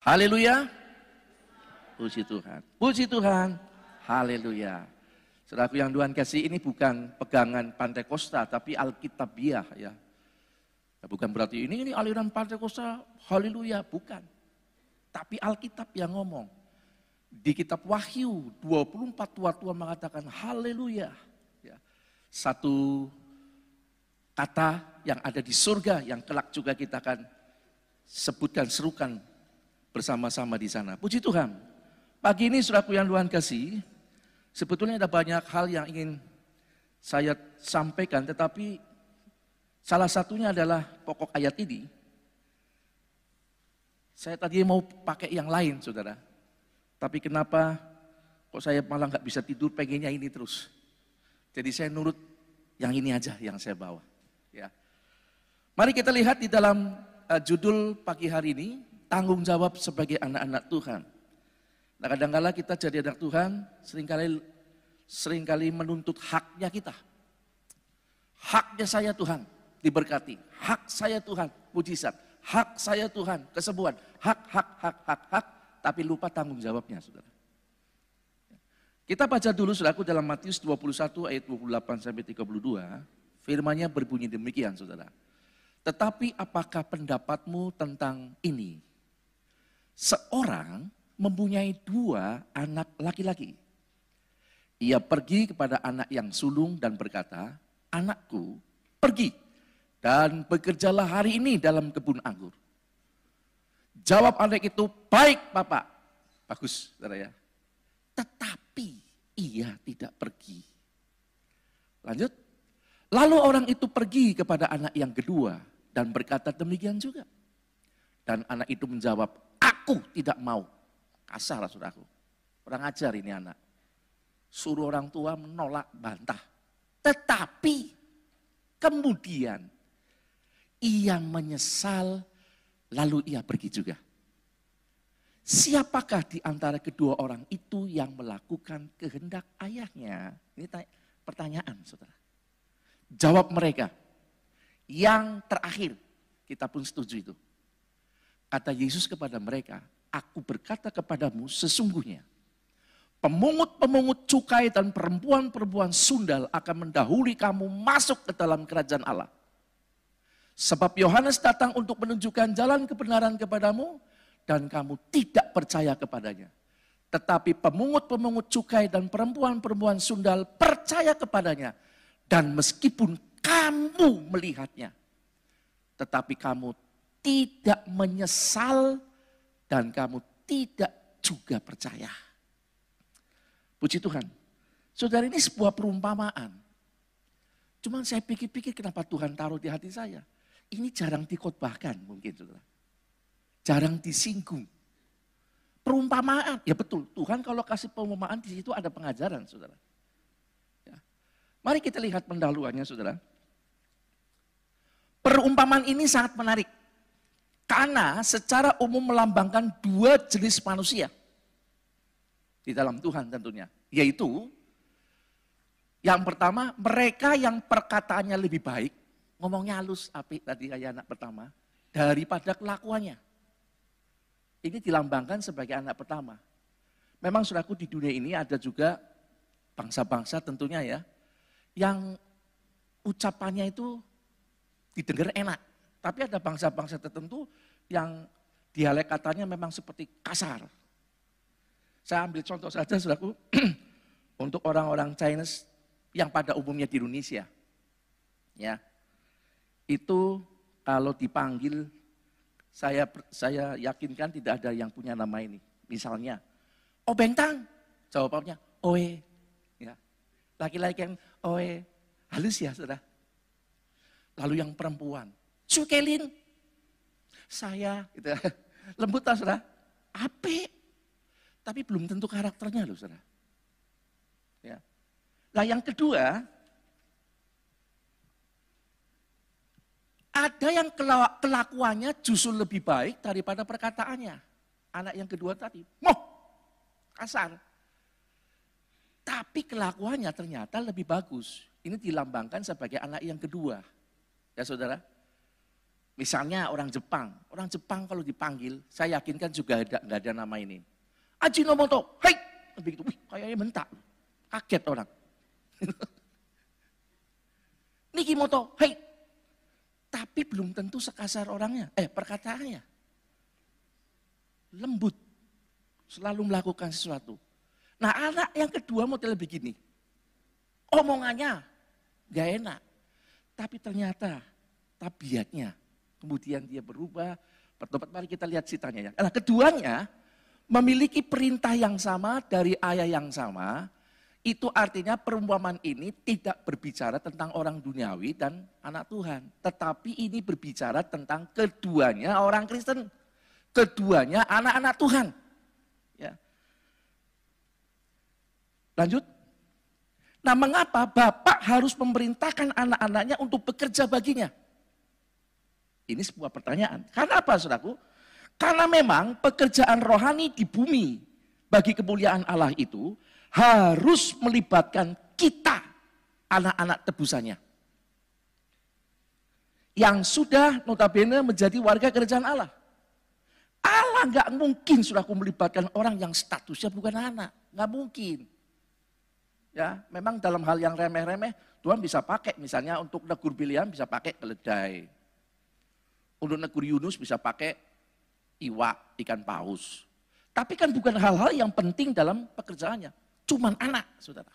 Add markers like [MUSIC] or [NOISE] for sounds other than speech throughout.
Haleluya. Puji Tuhan. Puji Tuhan. Haleluya. Saudaraku yang Tuhan kasih ini bukan pegangan Pantai Costa tapi Alkitabiah ya. ya. Bukan berarti ini ini aliran Pantai Costa, haleluya, bukan. Tapi Alkitab yang ngomong. Di kitab Wahyu 24 tua-tua mengatakan haleluya. Ya. Satu kata yang ada di surga yang kelak juga kita akan sebutkan, serukan bersama-sama di sana. Puji Tuhan. Pagi ini suraku yang Tuhan kasih, sebetulnya ada banyak hal yang ingin saya sampaikan, tetapi salah satunya adalah pokok ayat ini. Saya tadi mau pakai yang lain, saudara. Tapi kenapa kok saya malah nggak bisa tidur, pengennya ini terus. Jadi saya nurut yang ini aja yang saya bawa. Ya. Mari kita lihat di dalam uh, judul pagi hari ini, tanggung jawab sebagai anak-anak Tuhan. Nah kadang-kala kita jadi anak Tuhan, sering kali sering kali menuntut haknya kita. Haknya saya Tuhan, diberkati. Hak saya Tuhan, mujizat. Hak saya Tuhan, kesembuhan. Hak, hak, hak, hak, hak. Tapi lupa tanggung jawabnya, saudara. Kita baca dulu, saudaraku, dalam Matius 21 ayat 28 sampai 32. Firmannya berbunyi demikian, saudara. Tetapi apakah pendapatmu tentang ini? Seorang mempunyai dua anak laki-laki. Ia pergi kepada anak yang sulung dan berkata, anakku pergi dan bekerjalah hari ini dalam kebun anggur. Jawab anak itu, baik bapak. Bagus, saudara ya. Tetapi ia tidak pergi. Lanjut. Lalu orang itu pergi kepada anak yang kedua dan berkata demikian juga. Dan anak itu menjawab, Aku tidak mau. Kasar saudaraku. Orang ajar ini anak. Suruh orang tua menolak, bantah. Tetapi kemudian ia menyesal lalu ia pergi juga. Siapakah di antara kedua orang itu yang melakukan kehendak ayahnya? Ini pertanyaan saudara. Jawab mereka. Yang terakhir, kita pun setuju itu. Kata Yesus kepada mereka, aku berkata kepadamu sesungguhnya, pemungut-pemungut cukai dan perempuan-perempuan sundal akan mendahului kamu masuk ke dalam kerajaan Allah. Sebab Yohanes datang untuk menunjukkan jalan kebenaran kepadamu dan kamu tidak percaya kepadanya. Tetapi pemungut-pemungut cukai dan perempuan-perempuan sundal percaya kepadanya. Dan meskipun kamu melihatnya, tetapi kamu tidak menyesal dan kamu tidak juga percaya. Puji Tuhan. Saudara ini sebuah perumpamaan. Cuman saya pikir-pikir kenapa Tuhan taruh di hati saya. Ini jarang dikotbahkan mungkin saudara. Jarang disinggung. Perumpamaan, ya betul. Tuhan kalau kasih perumpamaan di situ ada pengajaran saudara. Ya. Mari kita lihat pendahuluannya saudara. Perumpamaan ini sangat menarik. Karena secara umum melambangkan dua jenis manusia. Di dalam Tuhan tentunya. Yaitu, yang pertama mereka yang perkataannya lebih baik. Ngomongnya halus, api tadi kayak anak pertama. Daripada kelakuannya. Ini dilambangkan sebagai anak pertama. Memang suraku di dunia ini ada juga bangsa-bangsa tentunya ya. Yang ucapannya itu didengar enak tapi ada bangsa-bangsa tertentu yang dialek katanya memang seperti kasar. Saya ambil contoh saja, saudaraku, [CLEARS THROAT] untuk orang-orang Chinese yang pada umumnya di Indonesia. Ya, itu kalau dipanggil, saya saya yakinkan tidak ada yang punya nama ini. Misalnya, oh bentang, jawabannya, oe. Ya. Laki-laki yang oe, halus ya saudara. Lalu yang perempuan, Cukelin. Saya, gitu. [LAUGHS] lembut tak saudara? Ape. Tapi belum tentu karakternya loh saudara. Ya. Nah yang kedua, ada yang kelakuannya justru lebih baik daripada perkataannya. Anak yang kedua tadi, moh, kasar. Tapi kelakuannya ternyata lebih bagus. Ini dilambangkan sebagai anak yang kedua. Ya saudara. Misalnya orang Jepang, orang Jepang kalau dipanggil, saya yakin kan juga ada, nggak ada nama ini. Ajinomoto, hei, begitu, wih, kayaknya mentak, kaget orang. [LAUGHS] Niki Moto, hei, tapi belum tentu sekasar orangnya, eh perkataannya. Lembut, selalu melakukan sesuatu. Nah anak yang kedua model begini, omongannya gak enak, tapi ternyata tabiatnya Kemudian dia berubah, bertobat. Mari kita lihat ceritanya ya. Nah, keduanya memiliki perintah yang sama dari ayah yang sama. Itu artinya perumpamaan ini tidak berbicara tentang orang duniawi dan anak Tuhan. Tetapi ini berbicara tentang keduanya orang Kristen. Keduanya anak-anak Tuhan. Ya. Lanjut. Nah mengapa Bapak harus memerintahkan anak-anaknya untuk bekerja baginya? Ini sebuah pertanyaan. Karena apa saudaraku? Karena memang pekerjaan rohani di bumi bagi kemuliaan Allah itu harus melibatkan kita, anak-anak tebusannya. Yang sudah notabene menjadi warga kerajaan Allah. Allah nggak mungkin saudaraku melibatkan orang yang statusnya bukan anak. Nggak mungkin. Ya, memang dalam hal yang remeh-remeh Tuhan bisa pakai misalnya untuk negur bilian bisa pakai keledai untuk negeri Yunus bisa pakai iwak, ikan paus. Tapi kan bukan hal-hal yang penting dalam pekerjaannya. Cuman anak, saudara.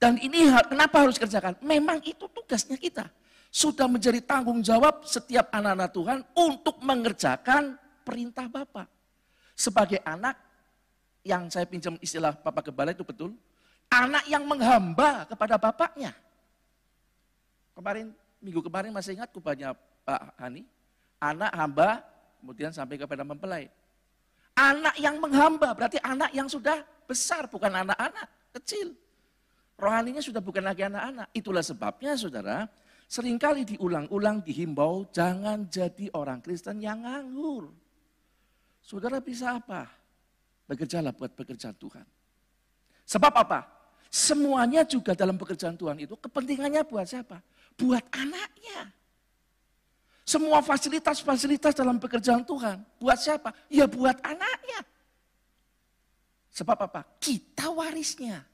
Dan ini kenapa harus kerjakan? Memang itu tugasnya kita. Sudah menjadi tanggung jawab setiap anak-anak Tuhan untuk mengerjakan perintah Bapak. Sebagai anak yang saya pinjam istilah Bapak Kebala itu betul. Anak yang menghamba kepada bapaknya. Kemarin, minggu kemarin masih ingat kubahnya Pak Hani, anak hamba kemudian sampai kepada mempelai. Anak yang menghamba berarti anak yang sudah besar bukan anak-anak kecil. Rohaninya sudah bukan lagi anak-anak. Itulah sebabnya saudara, sering kali diulang-ulang dihimbau jangan jadi orang Kristen yang nganggur. Saudara bisa apa? Bekerjalah buat pekerjaan Tuhan. Sebab apa? Semuanya juga dalam pekerjaan Tuhan itu kepentingannya buat siapa? Buat anaknya. Semua fasilitas-fasilitas dalam pekerjaan Tuhan. Buat siapa? Ya buat anaknya. Sebab apa? Kita warisnya.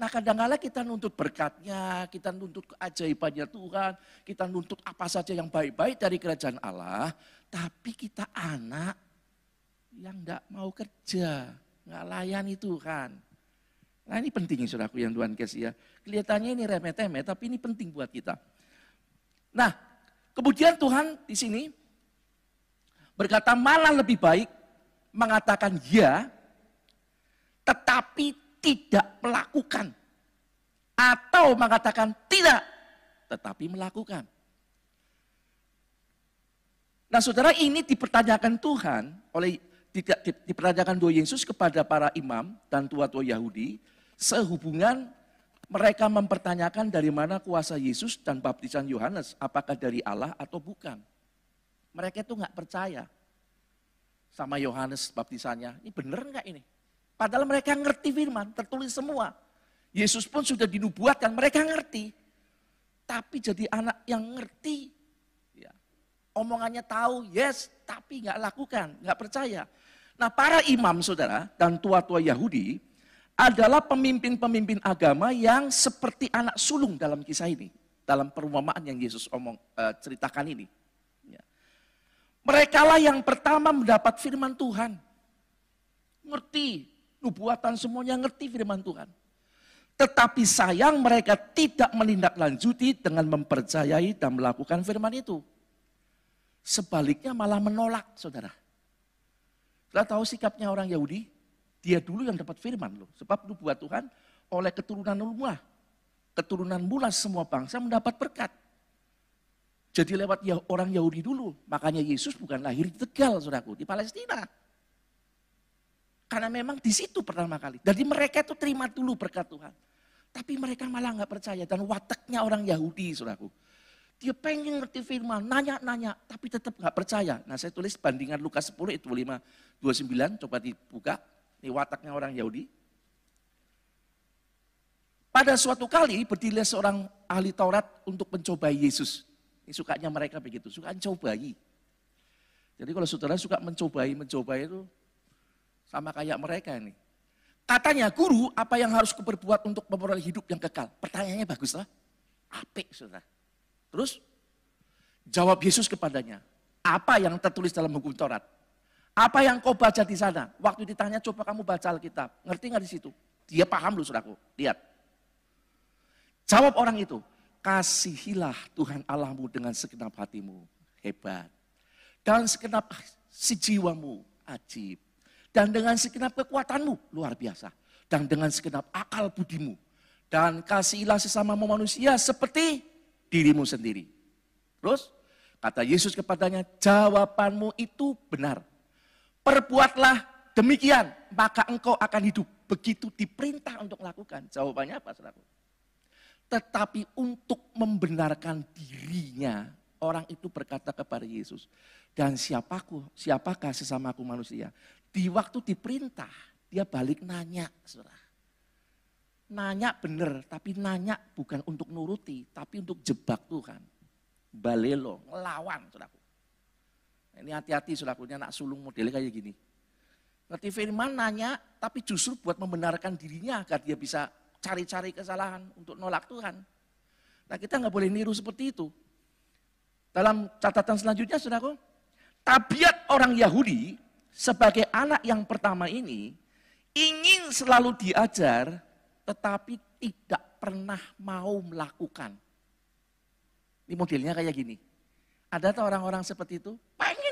Nah kadang-kala kita nuntut berkatnya, kita nuntut keajaibannya Tuhan, kita nuntut apa saja yang baik-baik dari kerajaan Allah, tapi kita anak yang tidak mau kerja, nggak layani Tuhan. Nah ini penting saudaraku yang Tuhan kasih ya. Kelihatannya ini remeh-temeh, tapi ini penting buat kita. Nah Kemudian Tuhan di sini berkata malah lebih baik mengatakan ya, tetapi tidak melakukan. Atau mengatakan tidak, tetapi melakukan. Nah saudara ini dipertanyakan Tuhan oleh tidak dipertanyakan doa Yesus kepada para imam dan tua-tua Yahudi sehubungan mereka mempertanyakan dari mana kuasa Yesus dan baptisan Yohanes, apakah dari Allah atau bukan. Mereka itu nggak percaya sama Yohanes baptisannya. Ini benar nggak ini? Padahal mereka ngerti firman, tertulis semua. Yesus pun sudah dinubuatkan, mereka ngerti. Tapi jadi anak yang ngerti, ya, omongannya tahu, yes, tapi nggak lakukan, nggak percaya. Nah para imam saudara dan tua-tua Yahudi, adalah pemimpin-pemimpin agama yang seperti anak sulung dalam kisah ini. Dalam perumpamaan yang Yesus omong uh, ceritakan ini. Ya. Mereka lah yang pertama mendapat firman Tuhan. Ngerti, nubuatan semuanya ngerti firman Tuhan. Tetapi sayang mereka tidak menindaklanjuti dengan mempercayai dan melakukan firman itu. Sebaliknya malah menolak, saudara. Kita tahu sikapnya orang Yahudi? Dia dulu yang dapat firman loh. Sebab buat Tuhan oleh keturunan Nuh, keturunan mula semua bangsa mendapat berkat. Jadi lewat ya, orang Yahudi dulu. Makanya Yesus bukan lahir di Tegal, saudaraku, di Palestina. Karena memang di situ pertama kali. Jadi mereka itu terima dulu berkat Tuhan. Tapi mereka malah nggak percaya. Dan wataknya orang Yahudi, saudaraku. Dia pengen ngerti firman, nanya-nanya, tapi tetap nggak percaya. Nah saya tulis bandingan Lukas 10 itu 5, 29, coba dibuka. Ini wataknya orang Yahudi. Pada suatu kali berdirilah seorang ahli Taurat untuk mencobai Yesus. Ini sukanya mereka begitu, suka mencobai. Jadi kalau saudara suka mencobai, mencobai itu sama kayak mereka ini. Katanya, guru, apa yang harus kuperbuat untuk memperoleh hidup yang kekal? Pertanyaannya bagus lah. Apik, saudara. Terus, jawab Yesus kepadanya. Apa yang tertulis dalam hukum Taurat? Apa yang kau baca di sana? Waktu ditanya, coba kamu baca Alkitab. Ngerti nggak di situ? Dia paham loh, saudaraku. Lihat. Jawab orang itu, kasihilah Tuhan Allahmu dengan segenap hatimu. Hebat. Dan segenap si jiwamu. Ajib dan dengan segenap kekuatanmu, luar biasa. Dan dengan segenap akal budimu. Dan kasihilah sesama manusia seperti dirimu sendiri. Terus, kata Yesus kepadanya, jawabanmu itu benar. Perbuatlah demikian, maka engkau akan hidup. Begitu diperintah untuk melakukan. Jawabannya apa, saudara? Tetapi untuk membenarkan dirinya, orang itu berkata kepada Yesus, dan siapaku, siapakah sesamaku manusia? Di waktu diperintah, dia balik nanya, saudara. Nanya bener, tapi nanya bukan untuk nuruti, tapi untuk jebak Tuhan. Balelo, ngelawan, saudaraku. Ini hati-hati, saudaraku, ini anak sulung modelnya kayak gini. Ngerti firman nanya, tapi justru buat membenarkan dirinya agar dia bisa cari-cari kesalahan untuk nolak Tuhan. Nah kita nggak boleh niru seperti itu. Dalam catatan selanjutnya, saudaraku, tabiat orang Yahudi sebagai anak yang pertama ini ingin selalu diajar tetapi tidak pernah mau melakukan. Ini modelnya kayak gini. Ada tuh orang-orang seperti itu, pengen.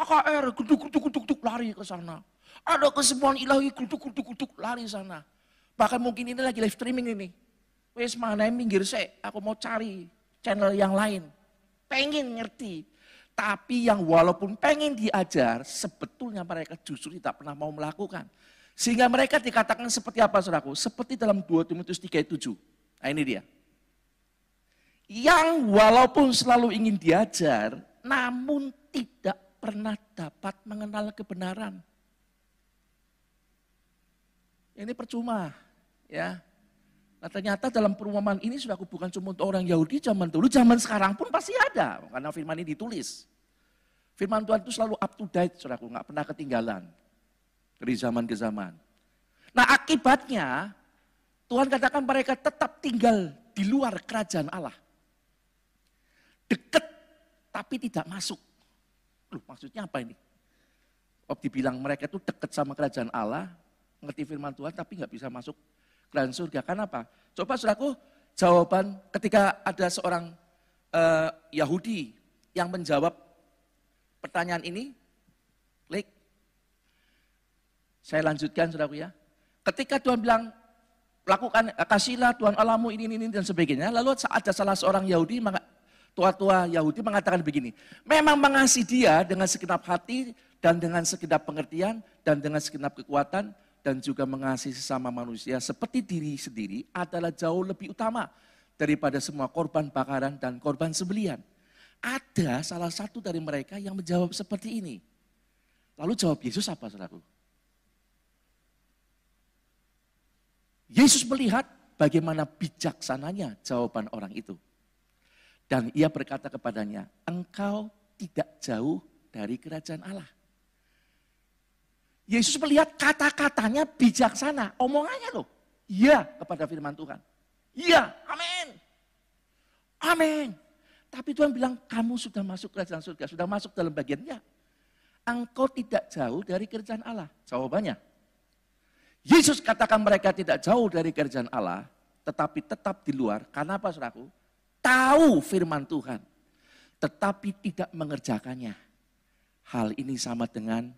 KKR, guduk, guduk, guduk, lari ke sana. Ada kesembuhan ilahi, guduk, guduk, guduk, lari sana. Bahkan mungkin ini lagi live streaming ini. Wes mana minggir saya, aku mau cari channel yang lain. Pengen ngerti, tapi yang walaupun pengen diajar, sebetulnya mereka justru tidak pernah mau melakukan. Sehingga mereka dikatakan seperti apa saudaraku? Seperti dalam 2 Timotius 3 ayat 7. Nah ini dia. Yang walaupun selalu ingin diajar, namun tidak pernah dapat mengenal kebenaran. Ini percuma, ya. Nah ternyata dalam perumpamaan ini sudah bukan cuma untuk orang Yahudi zaman dulu, zaman sekarang pun pasti ada. Karena firman ini ditulis. Firman Tuhan itu selalu up to date, saudaraku, nggak pernah ketinggalan dari zaman ke zaman. Nah akibatnya Tuhan katakan mereka tetap tinggal di luar kerajaan Allah. Dekat tapi tidak masuk. Loh, maksudnya apa ini? Ob dibilang mereka itu dekat sama kerajaan Allah, ngerti firman Tuhan tapi nggak bisa masuk kerajaan surga. Karena apa? Coba saudaraku, jawaban ketika ada seorang uh, Yahudi yang menjawab pertanyaan ini, klik. Saya lanjutkan saudaraku ya. Ketika Tuhan bilang, lakukan, kasihlah Tuhan Allahmu ini, ini, ini, dan sebagainya. Lalu ada salah seorang Yahudi, tua-tua Yahudi mengatakan begini, memang mengasihi dia dengan segenap hati, dan dengan segenap pengertian, dan dengan segenap kekuatan, dan juga mengasihi sesama manusia seperti diri sendiri adalah jauh lebih utama daripada semua korban bakaran dan korban sembelian. Ada salah satu dari mereka yang menjawab seperti ini. Lalu jawab Yesus apa saudaraku? Yesus melihat bagaimana bijaksananya jawaban orang itu. Dan ia berkata kepadanya, engkau tidak jauh dari kerajaan Allah. Yesus melihat kata-katanya bijaksana, omongannya loh. Iya kepada firman Tuhan. Iya, amin. Amin. Tapi Tuhan bilang, kamu sudah masuk kerajaan surga, sudah masuk dalam bagiannya. Engkau tidak jauh dari kerajaan Allah. Jawabannya, Yesus katakan mereka tidak jauh dari kerajaan Allah, tetapi tetap di luar. Karena apa, saudaraku? Tahu firman Tuhan, tetapi tidak mengerjakannya. Hal ini sama dengan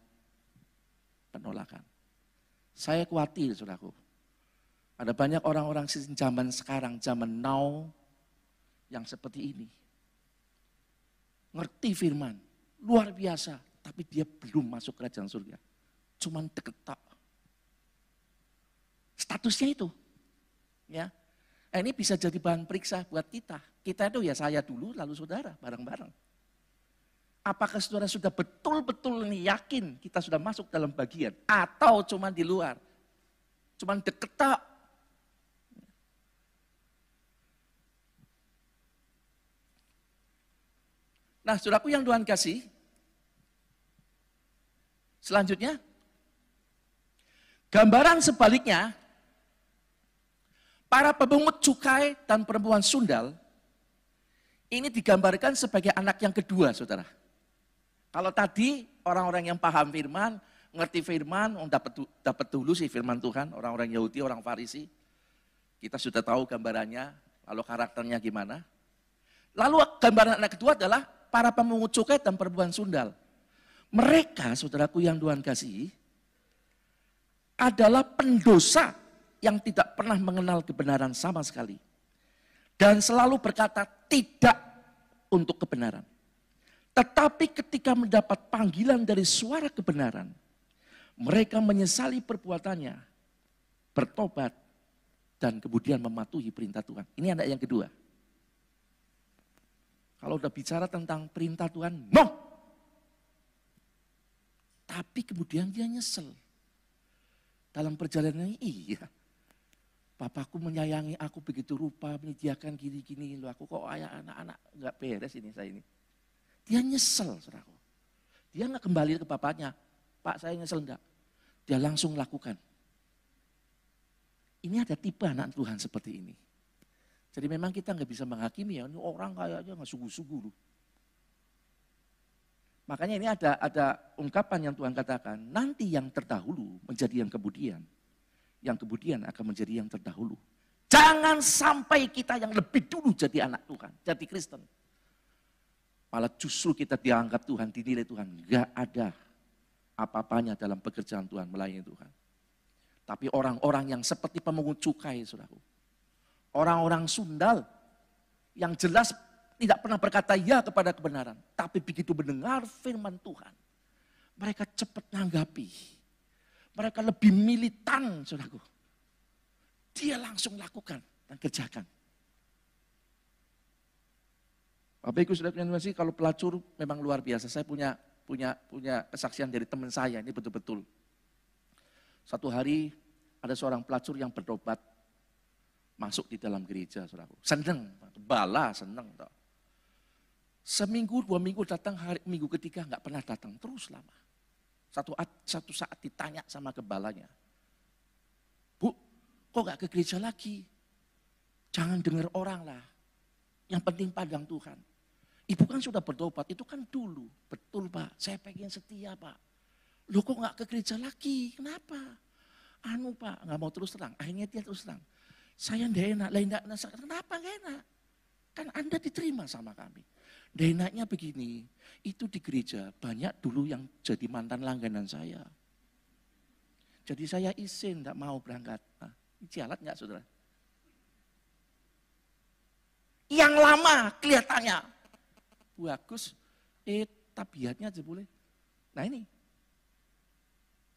penolakan. Saya khawatir, saudaraku. Ada banyak orang-orang zaman sekarang, zaman now, yang seperti ini ngerti firman, luar biasa, tapi dia belum masuk kerajaan surga. Cuman deket Statusnya itu. Ya. Nah, ini bisa jadi bahan periksa buat kita. Kita itu ya saya dulu, lalu saudara, bareng-bareng. Apakah saudara sudah betul-betul ini yakin kita sudah masuk dalam bagian? Atau cuma di luar? Cuman deket Nah, saudaraku yang Tuhan kasih, selanjutnya, gambaran sebaliknya, para pemungut cukai dan perempuan sundal, ini digambarkan sebagai anak yang kedua, saudara. Kalau tadi orang-orang yang paham firman, ngerti firman, dapat dapat dulu sih firman Tuhan, orang-orang Yahudi, orang Farisi. Kita sudah tahu gambarannya, lalu karakternya gimana. Lalu gambaran anak kedua adalah para pemungut cukai dan perempuan sundal. Mereka, saudaraku yang Tuhan kasih, adalah pendosa yang tidak pernah mengenal kebenaran sama sekali. Dan selalu berkata tidak untuk kebenaran. Tetapi ketika mendapat panggilan dari suara kebenaran, mereka menyesali perbuatannya, bertobat, dan kemudian mematuhi perintah Tuhan. Ini anak yang kedua. Kalau udah bicara tentang perintah Tuhan, no. Tapi kemudian dia nyesel. Dalam perjalanan ini, iya. Papaku menyayangi aku begitu rupa, menyediakan gini-gini. Loh aku kok ayah anak-anak nggak beres ini saya ini. Dia nyesel, saudaraku. Dia nggak kembali ke bapaknya. Pak saya nyesel enggak. Dia langsung lakukan. Ini ada tipe anak Tuhan seperti ini. Jadi memang kita nggak bisa menghakimi ya, ini orang kayaknya nggak sungguh-sungguh loh. Makanya ini ada ada ungkapan yang Tuhan katakan, nanti yang terdahulu menjadi yang kemudian. Yang kemudian akan menjadi yang terdahulu. Jangan sampai kita yang lebih dulu jadi anak Tuhan, jadi Kristen. Malah justru kita dianggap Tuhan, dinilai Tuhan. Gak ada apa-apanya dalam pekerjaan Tuhan, melayani Tuhan. Tapi orang-orang yang seperti pemungut cukai, saudaraku orang-orang sundal yang jelas tidak pernah berkata ya kepada kebenaran. Tapi begitu mendengar firman Tuhan, mereka cepat nanggapi. Mereka lebih militan, saudaraku. Dia langsung lakukan dan kerjakan. Bapak Ibu sudah punya sih kalau pelacur memang luar biasa. Saya punya punya punya kesaksian dari teman saya ini betul-betul. Satu hari ada seorang pelacur yang bertobat masuk di dalam gereja, saudaraku. Seneng, bala seneng. Toh. Seminggu, dua minggu datang, hari minggu ketiga nggak pernah datang, terus lama. Satu, satu saat ditanya sama kebalanya, Bu, kok nggak ke gereja lagi? Jangan dengar orang lah. Yang penting padang Tuhan. Ibu kan sudah bertobat, itu kan dulu. Betul Pak, saya pengen setia Pak. Loh kok nggak ke gereja lagi? Kenapa? Anu Pak, nggak mau terus terang. Akhirnya dia terus terang. Saya tidak enak, lain tidak enak. Kenapa nggak enak? Kan Anda diterima sama kami. Tidak enaknya begini, itu di gereja banyak dulu yang jadi mantan langganan saya. Jadi saya izin, tidak mau berangkat. Nah, jalan nggak saudara? Yang lama kelihatannya bagus, eh tabiatnya aja boleh. Nah ini,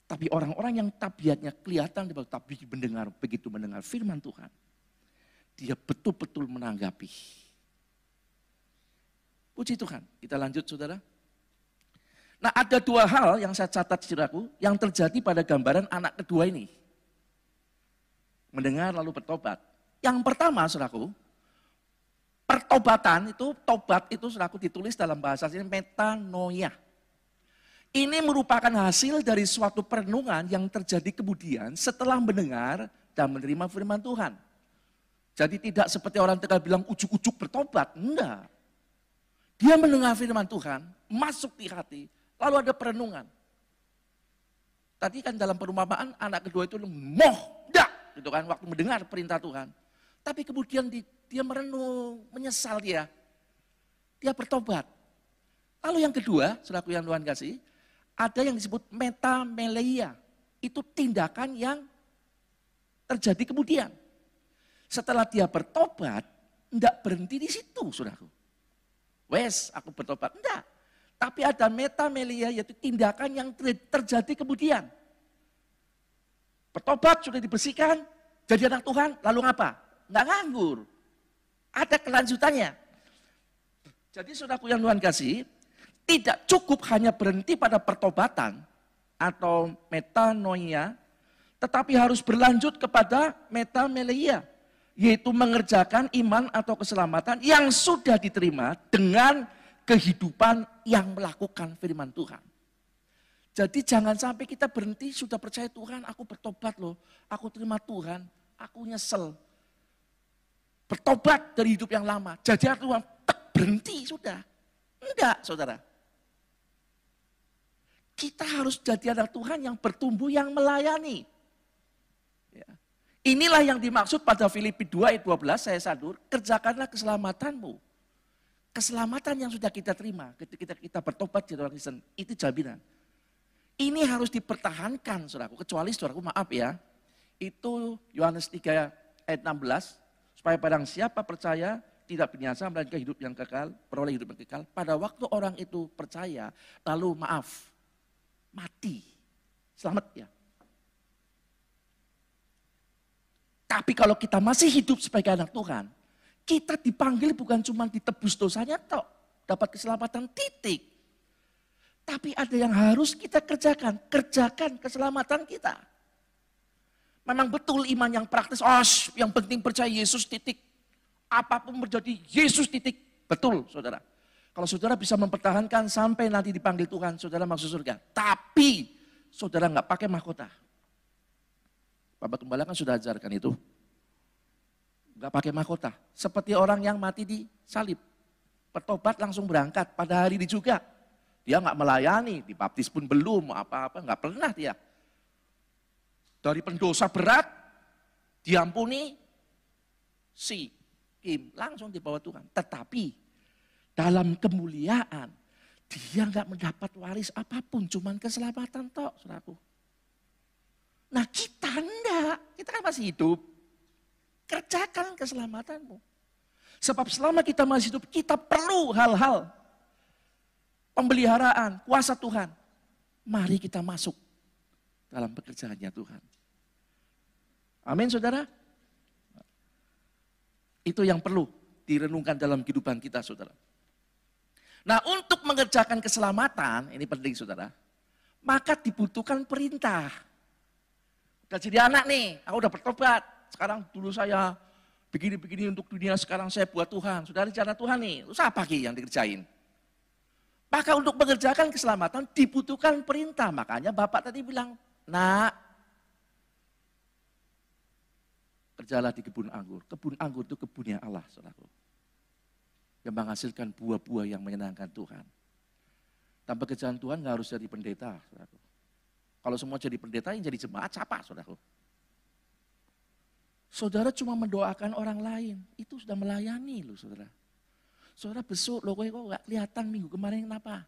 tapi orang-orang yang tabiatnya kelihatan tapi mendengar begitu mendengar firman Tuhan, dia betul-betul menanggapi. Puji Tuhan. Kita lanjut saudara. Nah ada dua hal yang saya catat saudaraku yang terjadi pada gambaran anak kedua ini. Mendengar lalu bertobat. Yang pertama saudaraku, pertobatan itu, tobat itu saudaraku ditulis dalam bahasa sini metanoia. Ini merupakan hasil dari suatu perenungan yang terjadi kemudian setelah mendengar dan menerima firman Tuhan. Jadi tidak seperti orang tegal bilang ujuk-ujuk bertobat. Enggak. Dia mendengar firman Tuhan, masuk di hati, lalu ada perenungan. Tadi kan dalam perumpamaan anak kedua itu moh, dak, gitu kan, waktu mendengar perintah Tuhan. Tapi kemudian dia merenung, menyesal dia. Dia bertobat. Lalu yang kedua, selaku yang Tuhan kasih, ada yang disebut metameleia. Itu tindakan yang terjadi kemudian. Setelah dia bertobat, tidak berhenti di situ, saudaraku. Wes, aku bertobat. Enggak. Tapi ada metamelia, yaitu tindakan yang terjadi kemudian. Bertobat, sudah dibersihkan, jadi anak Tuhan, lalu apa? Enggak nganggur. Ada kelanjutannya. Jadi saudaraku yang Tuhan kasih, tidak cukup hanya berhenti pada pertobatan atau metanoia, tetapi harus berlanjut kepada metamelia, yaitu mengerjakan iman atau keselamatan yang sudah diterima dengan kehidupan yang melakukan firman Tuhan. Jadi jangan sampai kita berhenti sudah percaya Tuhan, aku bertobat loh, aku terima Tuhan, aku nyesel. Bertobat dari hidup yang lama, jadi Tuhan berhenti sudah. Enggak saudara. Kita harus jadi anak Tuhan yang bertumbuh, yang melayani. Inilah yang dimaksud pada Filipi 2 ayat 12, saya sadur, kerjakanlah keselamatanmu. Keselamatan yang sudah kita terima ketika kita, kita bertobat jadi orang Kristen, itu jaminan. Ini harus dipertahankan, saudaraku. Kecuali, saudaraku, maaf ya, itu Yohanes 3 ayat 16, supaya barang siapa percaya tidak binasa melainkan hidup yang kekal, peroleh hidup yang kekal. Pada waktu orang itu percaya, lalu maaf, mati. Selamat ya. Tapi kalau kita masih hidup sebagai anak Tuhan, kita dipanggil bukan cuma ditebus dosanya tok, dapat keselamatan titik. Tapi ada yang harus kita kerjakan, kerjakan keselamatan kita. Memang betul iman yang praktis, oh yang penting percaya Yesus titik. Apa pun menjadi Yesus titik. Betul saudara. Kalau saudara bisa mempertahankan sampai nanti dipanggil Tuhan, saudara masuk surga. Tapi saudara nggak pakai mahkota. Bapak Gembala kan sudah ajarkan itu nggak pakai mahkota. Seperti orang yang mati di salib. Bertobat langsung berangkat pada hari ini juga. Dia nggak melayani, dibaptis pun belum, apa-apa, nggak pernah dia. Dari pendosa berat, diampuni, si, Kim, langsung dibawa Tuhan. Tetapi dalam kemuliaan, dia nggak mendapat waris apa pun, cuman keselamatan tok, saudaraku. Nah kita enggak, kita kan masih hidup. Kerjakan keselamatanmu. Sebab selama kita masih hidup, kita perlu hal-hal pemeliharaan, kuasa Tuhan. Mari kita masuk dalam pekerjaannya Tuhan. Amin saudara. Itu yang perlu direnungkan dalam kehidupan kita saudara. Nah untuk mengerjakan keselamatan, ini penting saudara, maka dibutuhkan perintah. Udah jadi anak nih, aku udah bertobat, sekarang dulu saya begini-begini untuk dunia, sekarang saya buat Tuhan. Sudah rencana Tuhan nih, terus apa yang dikerjain? Maka untuk mengerjakan keselamatan dibutuhkan perintah. Makanya Bapak tadi bilang, nak, kerjalah di kebun anggur. Kebun anggur itu kebunnya Allah, saudaraku. Yang menghasilkan buah-buah yang menyenangkan Tuhan. Tanpa kerjaan Tuhan nggak harus jadi pendeta, saudaraku. Kalau semua jadi pendeta yang jadi jemaat, siapa, saudaraku? Saudara cuma mendoakan orang lain, itu sudah melayani loh saudara. Saudara besuk loh, kok gak kelihatan minggu kemarin kenapa?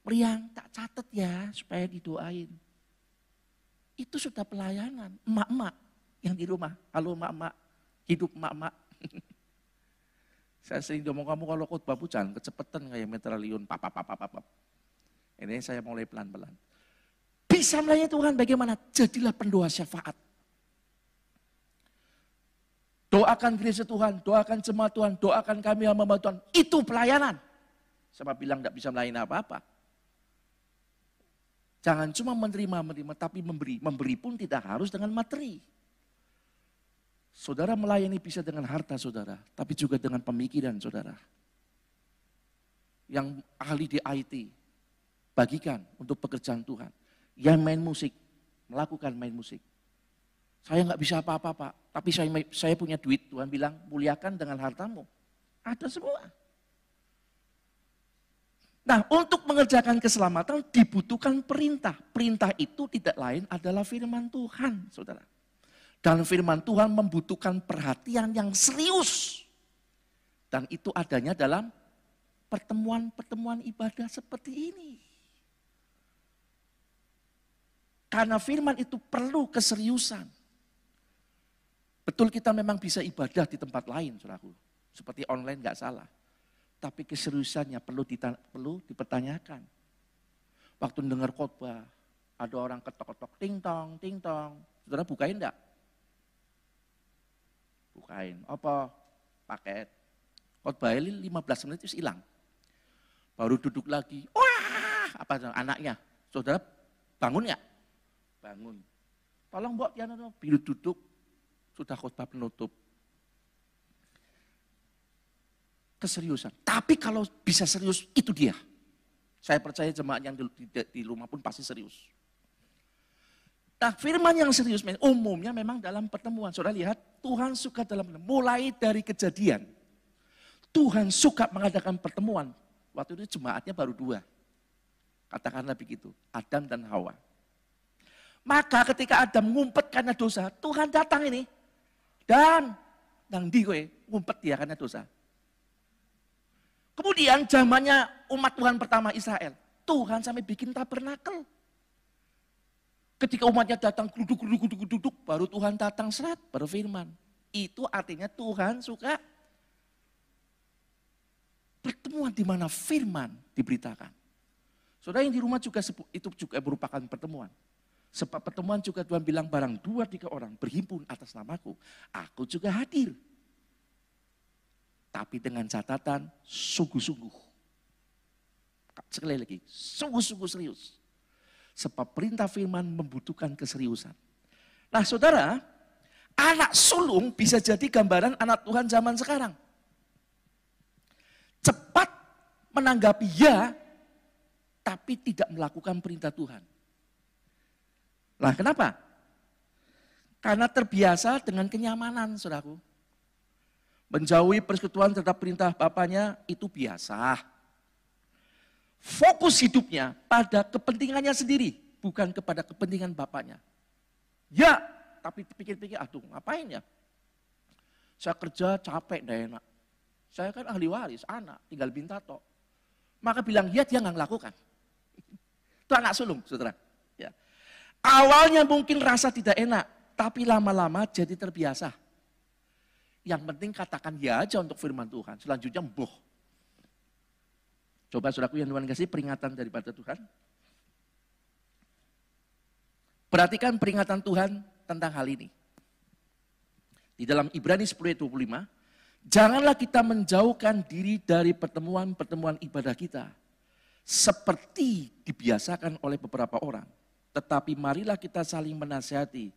Meriang, tak catat ya supaya didoain. Itu sudah pelayanan, emak-emak yang di rumah. Halo emak-emak, hidup emak-emak. [LAUGHS] saya sering ngomong kamu kalau khotbah jangan kecepatan kayak metraliun, papa papa papa. Ini saya mulai pelan-pelan. Bisa melayani Tuhan bagaimana? Jadilah pendoa syafaat. Doakan gereja Tuhan, doakan jemaat Tuhan, doakan kami yang membantu Tuhan. Itu pelayanan. Sama bilang tidak bisa melayani apa-apa. Jangan cuma menerima, menerima, tapi memberi. Memberi pun tidak harus dengan materi. Saudara melayani bisa dengan harta saudara, tapi juga dengan pemikiran saudara. Yang ahli di IT, bagikan untuk pekerjaan Tuhan. Yang main musik, melakukan main musik. Saya nggak bisa apa-apa Pak, tapi saya, saya punya duit. Tuhan bilang, muliakan dengan hartamu. Ada semua. Nah, untuk mengerjakan keselamatan dibutuhkan perintah. Perintah itu tidak lain adalah firman Tuhan, saudara. Dan firman Tuhan membutuhkan perhatian yang serius. Dan itu adanya dalam pertemuan-pertemuan ibadah seperti ini. Karena firman itu perlu keseriusan. Betul kita memang bisa ibadah di tempat lain, saudaraku. Seperti online nggak salah. Tapi keseriusannya perlu, perlu dipertanyakan. Waktu dengar khotbah, ada orang ketok-ketok ting tong, ting tong. Saudara bukain enggak? Bukain. Apa? Paket. Khotbah ini 15 menit itu hilang. Baru duduk lagi. Wah, apa anaknya? Saudara bangun ya? Bangun. Tolong mbok Tiana, biru duduk sudah khutbah penutup. Keseriusan. Tapi kalau bisa serius, itu dia. Saya percaya jemaat yang di, di, di rumah pun pasti serius. Nah firman yang serius umumnya memang dalam pertemuan. Saudara lihat, Tuhan suka dalam mulai dari kejadian. Tuhan suka mengadakan pertemuan. Waktu itu jemaatnya baru dua. Katakanlah begitu, Adam dan Hawa. Maka ketika Adam ngumpet karena dosa, Tuhan datang ini. Dan, nang di gue, ngumpet dia karena dosa. Kemudian zamannya umat Tuhan pertama Israel. Tuhan sampai bikin tabernakel. Ketika umatnya datang duduk, duduk, duduk, duduk, baru Tuhan datang serat berfirman. Itu artinya Tuhan suka pertemuan di mana firman diberitakan. Saudara yang di rumah juga itu juga merupakan pertemuan. Sebab pertemuan juga Tuhan bilang barang dua tiga orang berhimpun atas namaku. Aku juga hadir. Tapi dengan catatan sungguh-sungguh. Sekali lagi, sungguh-sungguh serius. Sebab perintah firman membutuhkan keseriusan. Nah saudara, anak sulung bisa jadi gambaran anak Tuhan zaman sekarang. Cepat menanggapi ya, tapi tidak melakukan perintah Tuhan. Lah kenapa? Karena terbiasa dengan kenyamanan, saudaraku. Menjauhi persekutuan terhadap perintah bapaknya itu biasa fokus hidupnya pada kepentingannya sendiri, bukan kepada kepentingan bapaknya. Ya, tapi pikir-pikir, aduh ngapain ya? Saya kerja capek, dah enak. Saya kan ahli waris, anak, tinggal minta tok. Maka bilang ya dia nggak ngelakukan. [LAUGHS] Itu anak sulung, saudara. Ya. Awalnya mungkin rasa tidak enak, tapi lama-lama jadi terbiasa. Yang penting katakan ya aja untuk firman Tuhan. Selanjutnya boh, Coba saudaraku yang Tuhan kasih peringatan daripada Tuhan. Perhatikan peringatan Tuhan tentang hal ini. Di dalam Ibrani 10 ayat 25, janganlah kita menjauhkan diri dari pertemuan-pertemuan ibadah kita. Seperti dibiasakan oleh beberapa orang. Tetapi marilah kita saling menasihati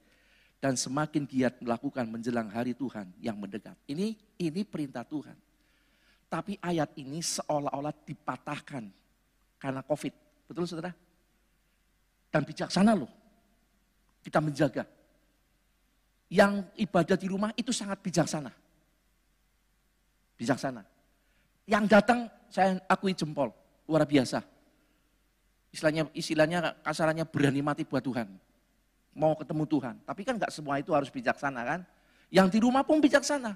dan semakin giat melakukan menjelang hari Tuhan yang mendekat. Ini ini perintah Tuhan. Tapi ayat ini seolah-olah dipatahkan karena COVID. Betul saudara? Dan bijaksana loh. Kita menjaga. Yang ibadah di rumah itu sangat bijaksana. Bijaksana. Yang datang saya akui jempol. Luar biasa. Istilahnya, istilahnya kasarannya berani mati buat Tuhan. Mau ketemu Tuhan. Tapi kan nggak semua itu harus bijaksana kan. Yang di rumah pun bijaksana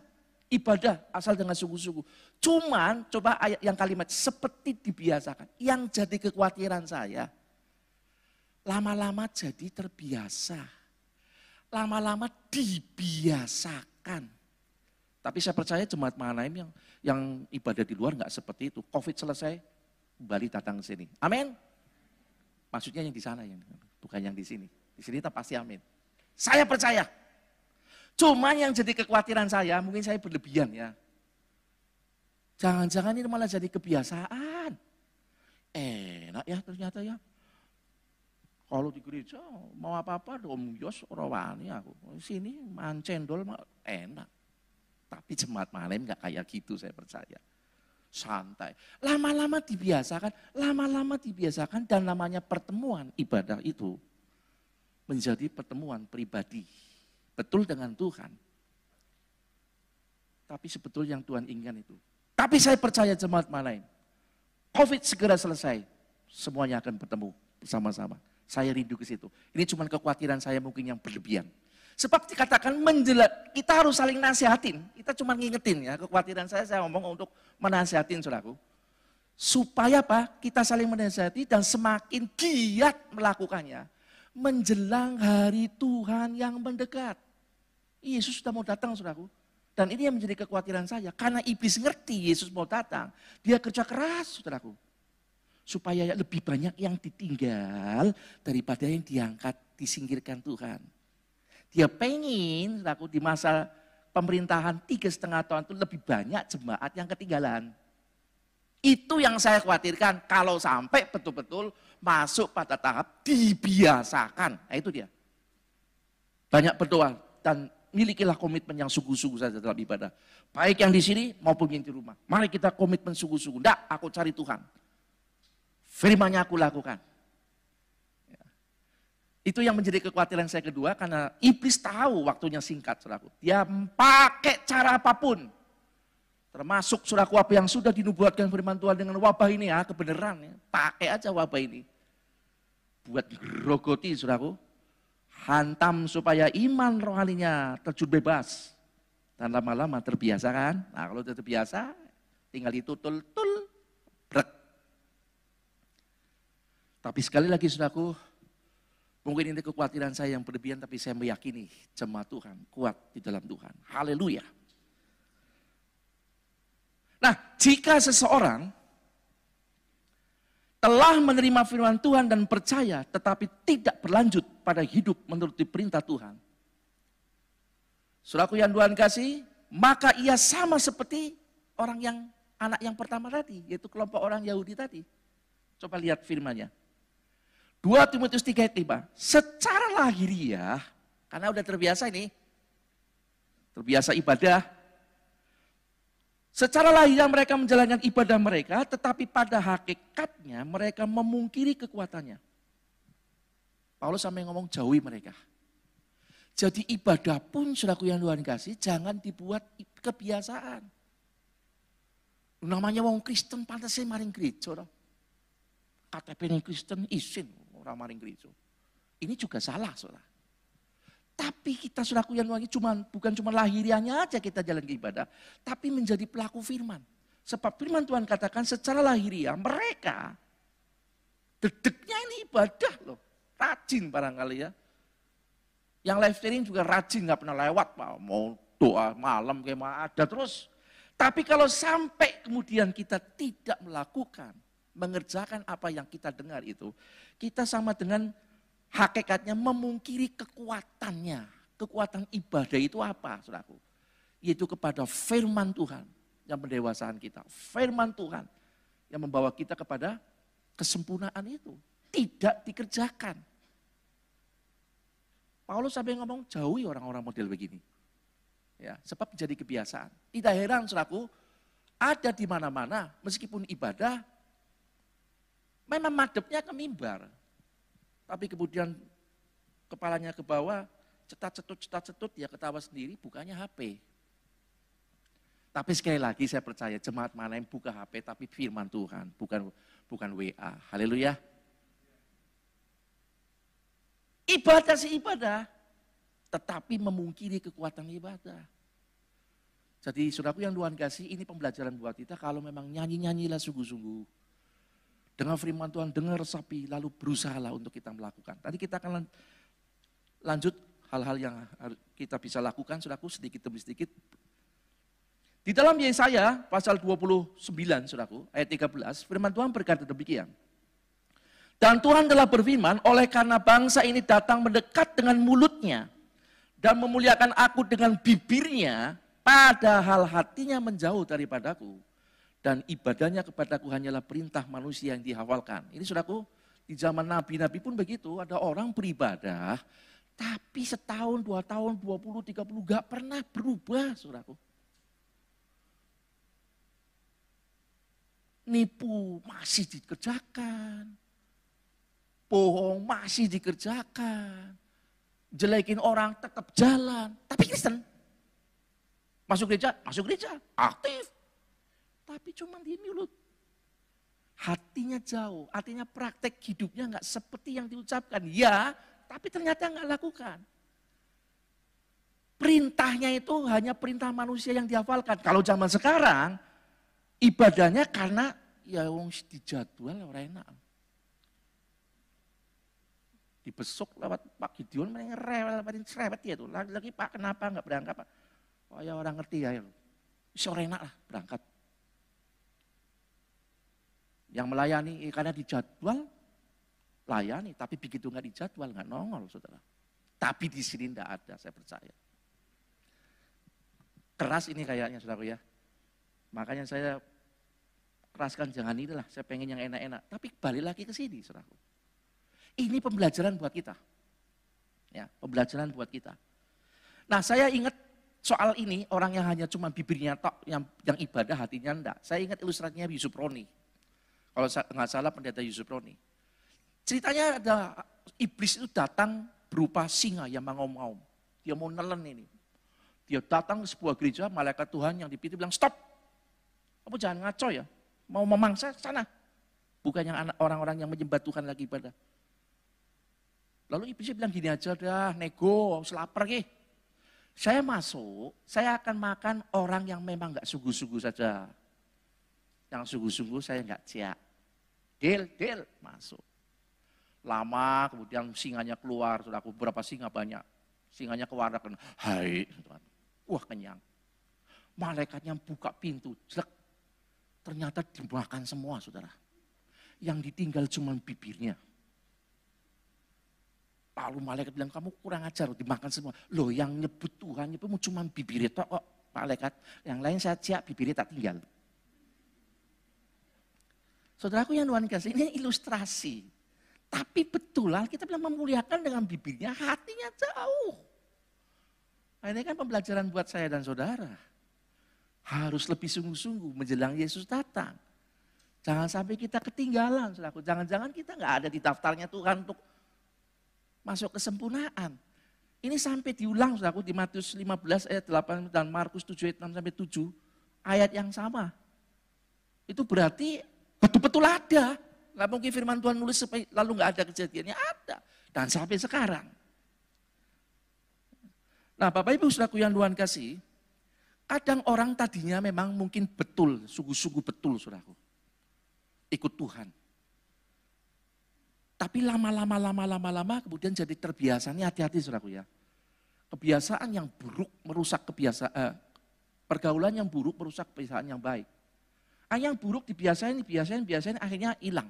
ibadah asal dengan sungguh-sungguh. Cuman coba ayat yang kalimat seperti dibiasakan. Yang jadi kekhawatiran saya, lama-lama jadi terbiasa. Lama-lama dibiasakan. Tapi saya percaya jemaat Mahanaim yang yang ibadah di luar nggak seperti itu. Covid selesai, kembali datang ke sini. Amin. Maksudnya yang di sana yang bukan yang di sini. Di sini tak pasti amin. Saya percaya. Cuma yang jadi kekhawatiran saya, mungkin saya berlebihan ya. Jangan-jangan ini malah jadi kebiasaan. Enak ya ternyata ya. Kalau di gereja mau apa-apa dong Yos rawani aku. Sini mancendol enak. Tapi jemaat malam nggak kayak gitu saya percaya. Santai. Lama-lama dibiasakan, lama-lama dibiasakan dan namanya pertemuan ibadah itu menjadi pertemuan pribadi betul dengan Tuhan. Tapi sebetulnya yang Tuhan inginkan itu. Tapi saya percaya jemaat lain. Covid segera selesai. Semuanya akan bertemu bersama-sama. Saya rindu ke situ. Ini cuma kekhawatiran saya mungkin yang berlebihan. Sebab dikatakan menjelat, kita harus saling nasihatin. Kita cuma ngingetin ya, kekhawatiran saya, saya ngomong untuk menasihatin saudaraku. Supaya apa? Kita saling menasihati dan semakin giat melakukannya. Menjelang hari Tuhan yang mendekat. Yesus sudah mau datang, saudaraku. Dan ini yang menjadi kekhawatiran saya. Karena iblis ngerti Yesus mau datang. Dia kerja keras, saudaraku. Supaya lebih banyak yang ditinggal daripada yang diangkat, disingkirkan Tuhan. Dia pengen, saudaraku, di masa pemerintahan tiga setengah tahun itu lebih banyak jemaat yang ketinggalan. Itu yang saya khawatirkan kalau sampai betul-betul masuk pada tahap dibiasakan. Nah itu dia. Banyak berdoa dan milikilah komitmen yang sungguh-sungguh saja dalam ibadah. Baik yang di sini maupun yang di rumah. Mari kita komitmen sungguh-sungguh. Tidak, aku cari Tuhan. Firmannya aku lakukan. Itu yang menjadi kekhawatiran saya kedua karena iblis tahu waktunya singkat, saudaraku. Dia pakai cara apa pun. Termasuk suraku apa yang sudah dinubuatkan firman Tuhan dengan wabah ini ya, kebenaran ya. Pakai aja wabah ini. Buat rogoti suraku hantam supaya iman rohaninya terjun bebas. Dan lama-lama terbiasa kan? Nah kalau sudah terbiasa, tinggal ditutul-tul. Tapi sekali lagi saudaraku, mungkin ini kekhawatiran saya yang berlebihan, tapi saya meyakini jemaat Tuhan kuat di dalam Tuhan. Haleluya. Nah, jika seseorang telah menerima firman Tuhan dan percaya tetapi tidak berlanjut pada hidup menurut perintah Tuhan. Suraku yang Tuhan kasih, maka ia sama seperti orang yang anak yang pertama tadi, yaitu kelompok orang Yahudi tadi. Coba lihat firmannya. 2 Timotius 3 ayat 5. Secara lahiriah, karena udah terbiasa ini, terbiasa ibadah, Secara lahiriah mereka menjalankan ibadah mereka, tetapi pada hakikatnya mereka memungkiri kekuatannya. Paulus sampai ngomong jauhi mereka. Jadi ibadah pun suraku yang Tuhan kasih, jangan dibuat kebiasaan. Namanya wong Kristen pantasnya maring gereja. KTP Kristen isin orang maring gereja. Ini juga salah saudara. Tapi kita sudah yang lagi cuma bukan cuma lahiriahnya aja kita jalan ke ibadah, tapi menjadi pelaku firman. Sebab firman Tuhan katakan secara lahiriah mereka dedeknya ini ibadah loh. Rajin barangkali ya. Yang live streaming juga rajin nggak pernah lewat, Pak. Mau doa malam kayak ada terus. Tapi kalau sampai kemudian kita tidak melakukan, mengerjakan apa yang kita dengar itu, kita sama dengan hakikatnya memungkiri kekuatannya. Kekuatan ibadah itu apa, saudaraku? Yaitu kepada firman Tuhan yang mendewasakan kita. Firman Tuhan yang membawa kita kepada kesempurnaan itu. Tidak dikerjakan. Paulus sampai ngomong jauhi orang-orang model begini. Ya, sebab jadi kebiasaan. Tidak heran saudaraku, ada di mana-mana meskipun ibadah memang madepnya ke mimbar. Tapi kemudian kepalanya ke bawah, cetat cetut cetat cetut ya ketawa sendiri bukannya HP. Tapi sekali lagi saya percaya jemaat mana yang buka HP tapi firman Tuhan, bukan bukan WA. Haleluya. Ibadah sih ibadah, tetapi memungkiri kekuatan ibadah. Jadi saudaraku yang Tuhan kasih, ini pembelajaran buat kita kalau memang nyanyi-nyanyilah sungguh-sungguh dengan firman Tuhan, dengar sapi, lalu berusahalah untuk kita melakukan. Tadi kita akan lanjut hal-hal yang kita bisa lakukan, saudaraku, sedikit demi sedikit. Di dalam Yesaya pasal 29, saudaraku, ayat 13, firman Tuhan berkata demikian. Dan Tuhan telah berfirman, oleh karena bangsa ini datang mendekat dengan mulutnya, dan memuliakan aku dengan bibirnya, padahal hatinya menjauh daripadaku dan ibadahnya kepadaku hanyalah perintah manusia yang dihafalkan. Ini saudaraku, di zaman nabi-nabi pun begitu, ada orang beribadah, tapi setahun, dua tahun, dua puluh, tiga puluh, gak pernah berubah saudaraku. Nipu masih dikerjakan, bohong masih dikerjakan, jelekin orang tetap jalan, tapi Kristen. Masuk gereja, masuk gereja, aktif, tapi cuma di mulut. Hatinya jauh, artinya praktek hidupnya nggak seperti yang diucapkan. Ya, tapi ternyata nggak lakukan. Perintahnya itu hanya perintah manusia yang dihafalkan. Kalau zaman sekarang, ibadahnya karena ya wong dijadwal orang enak. Dibesuk lewat Pak Gideon, mereka rewel, cerewet ya tuh. Lagi-lagi Pak kenapa nggak berangkat Pak? Oh ya orang ngerti ya. Bisa enak lah berangkat. Yang melayani eh, karena dijadwal, layani. Tapi begitu nggak dijadwal, nggak nongol saudara. Tapi di sini tidak ada, saya percaya. Keras ini kayaknya saudara ya. Makanya saya keraskan jangan inilah, saya pengen yang enak-enak. Tapi balik lagi ke sini saudara. Ini pembelajaran buat kita. Ya, pembelajaran buat kita. Nah saya ingat soal ini orang yang hanya cuma bibirnya tok yang yang ibadah hatinya enggak. Saya ingat ilustrasinya Yusuf Roni. Kalau nggak salah pendeta Yusuf Roni. Ceritanya ada iblis itu datang berupa singa yang mengaum-ngaum. Dia mau nelen ini. Dia datang ke sebuah gereja, malaikat Tuhan yang dipilih bilang, stop. Kamu jangan ngaco ya. Mau memangsa sana. Bukan yang orang-orang yang menyembah Tuhan lagi pada. Lalu iblisnya bilang gini aja dah, nego, selapar ke. Saya masuk, saya akan makan orang yang memang nggak sungguh-sungguh saja. Yang sungguh-sungguh saya nggak ciak. Deal, deal, masuk. Lama, kemudian singanya keluar, sudah aku berapa singa banyak. Singanya keluar, hai, wah kenyang. Malaikatnya buka pintu, jelek. Ternyata dimakan semua, saudara. Yang ditinggal cuma bibirnya. Lalu malaikat bilang, kamu kurang ajar, dimakan semua. Loh yang nyebut Tuhan, nyebut cuma bibirnya kok, malaikat. Yang lain saya ciak, bibirnya tak tinggal. Saudaraku yang Tuhan kasih, ini ilustrasi. Tapi betul kita bilang memuliakan dengan bibirnya, hatinya jauh. Nah, ini kan pembelajaran buat saya dan saudara. Harus lebih sungguh-sungguh menjelang Yesus datang. Jangan sampai kita ketinggalan, saudaraku. Jangan-jangan kita nggak ada di daftarnya Tuhan untuk masuk kesempurnaan. Ini sampai diulang, saudaraku, di Matius 15 ayat 8 dan Markus 7 ayat 6 sampai 7. Ayat yang sama. Itu berarti betul-betul ada. Nggak mungkin firman Tuhan nulis supaya lalu nggak ada kejadiannya. Ada. Dan sampai sekarang. Nah Bapak Ibu Saudaraku yang Tuhan kasih, kadang orang tadinya memang mungkin betul, sungguh-sungguh betul Saudaraku. Ikut Tuhan. Tapi lama-lama, lama-lama, lama kemudian jadi terbiasa. Ini hati-hati Saudaraku ya. Kebiasaan yang buruk merusak kebiasaan, eh, pergaulan yang buruk merusak kebiasaan yang baik. Ah, yang buruk dibiasain, dibiasain, biasain, akhirnya hilang.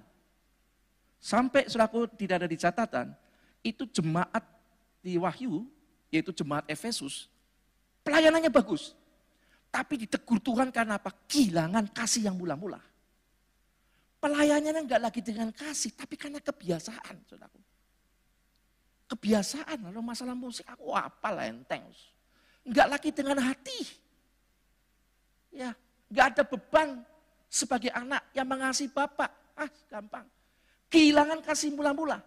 Sampai suraku tidak ada di catatan, itu jemaat di Wahyu, yaitu jemaat Efesus, pelayanannya bagus. Tapi ditegur Tuhan karena apa? Kehilangan kasih yang mula-mula. Pelayanannya enggak lagi dengan kasih, tapi karena kebiasaan, saudaraku. Kebiasaan, lalu masalah musik, aku apa lah enteng. Enggak lagi dengan hati. Ya, enggak ada beban sebagai anak yang mengasihi Bapak. Ah, gampang. Kehilangan kasih mula-mula.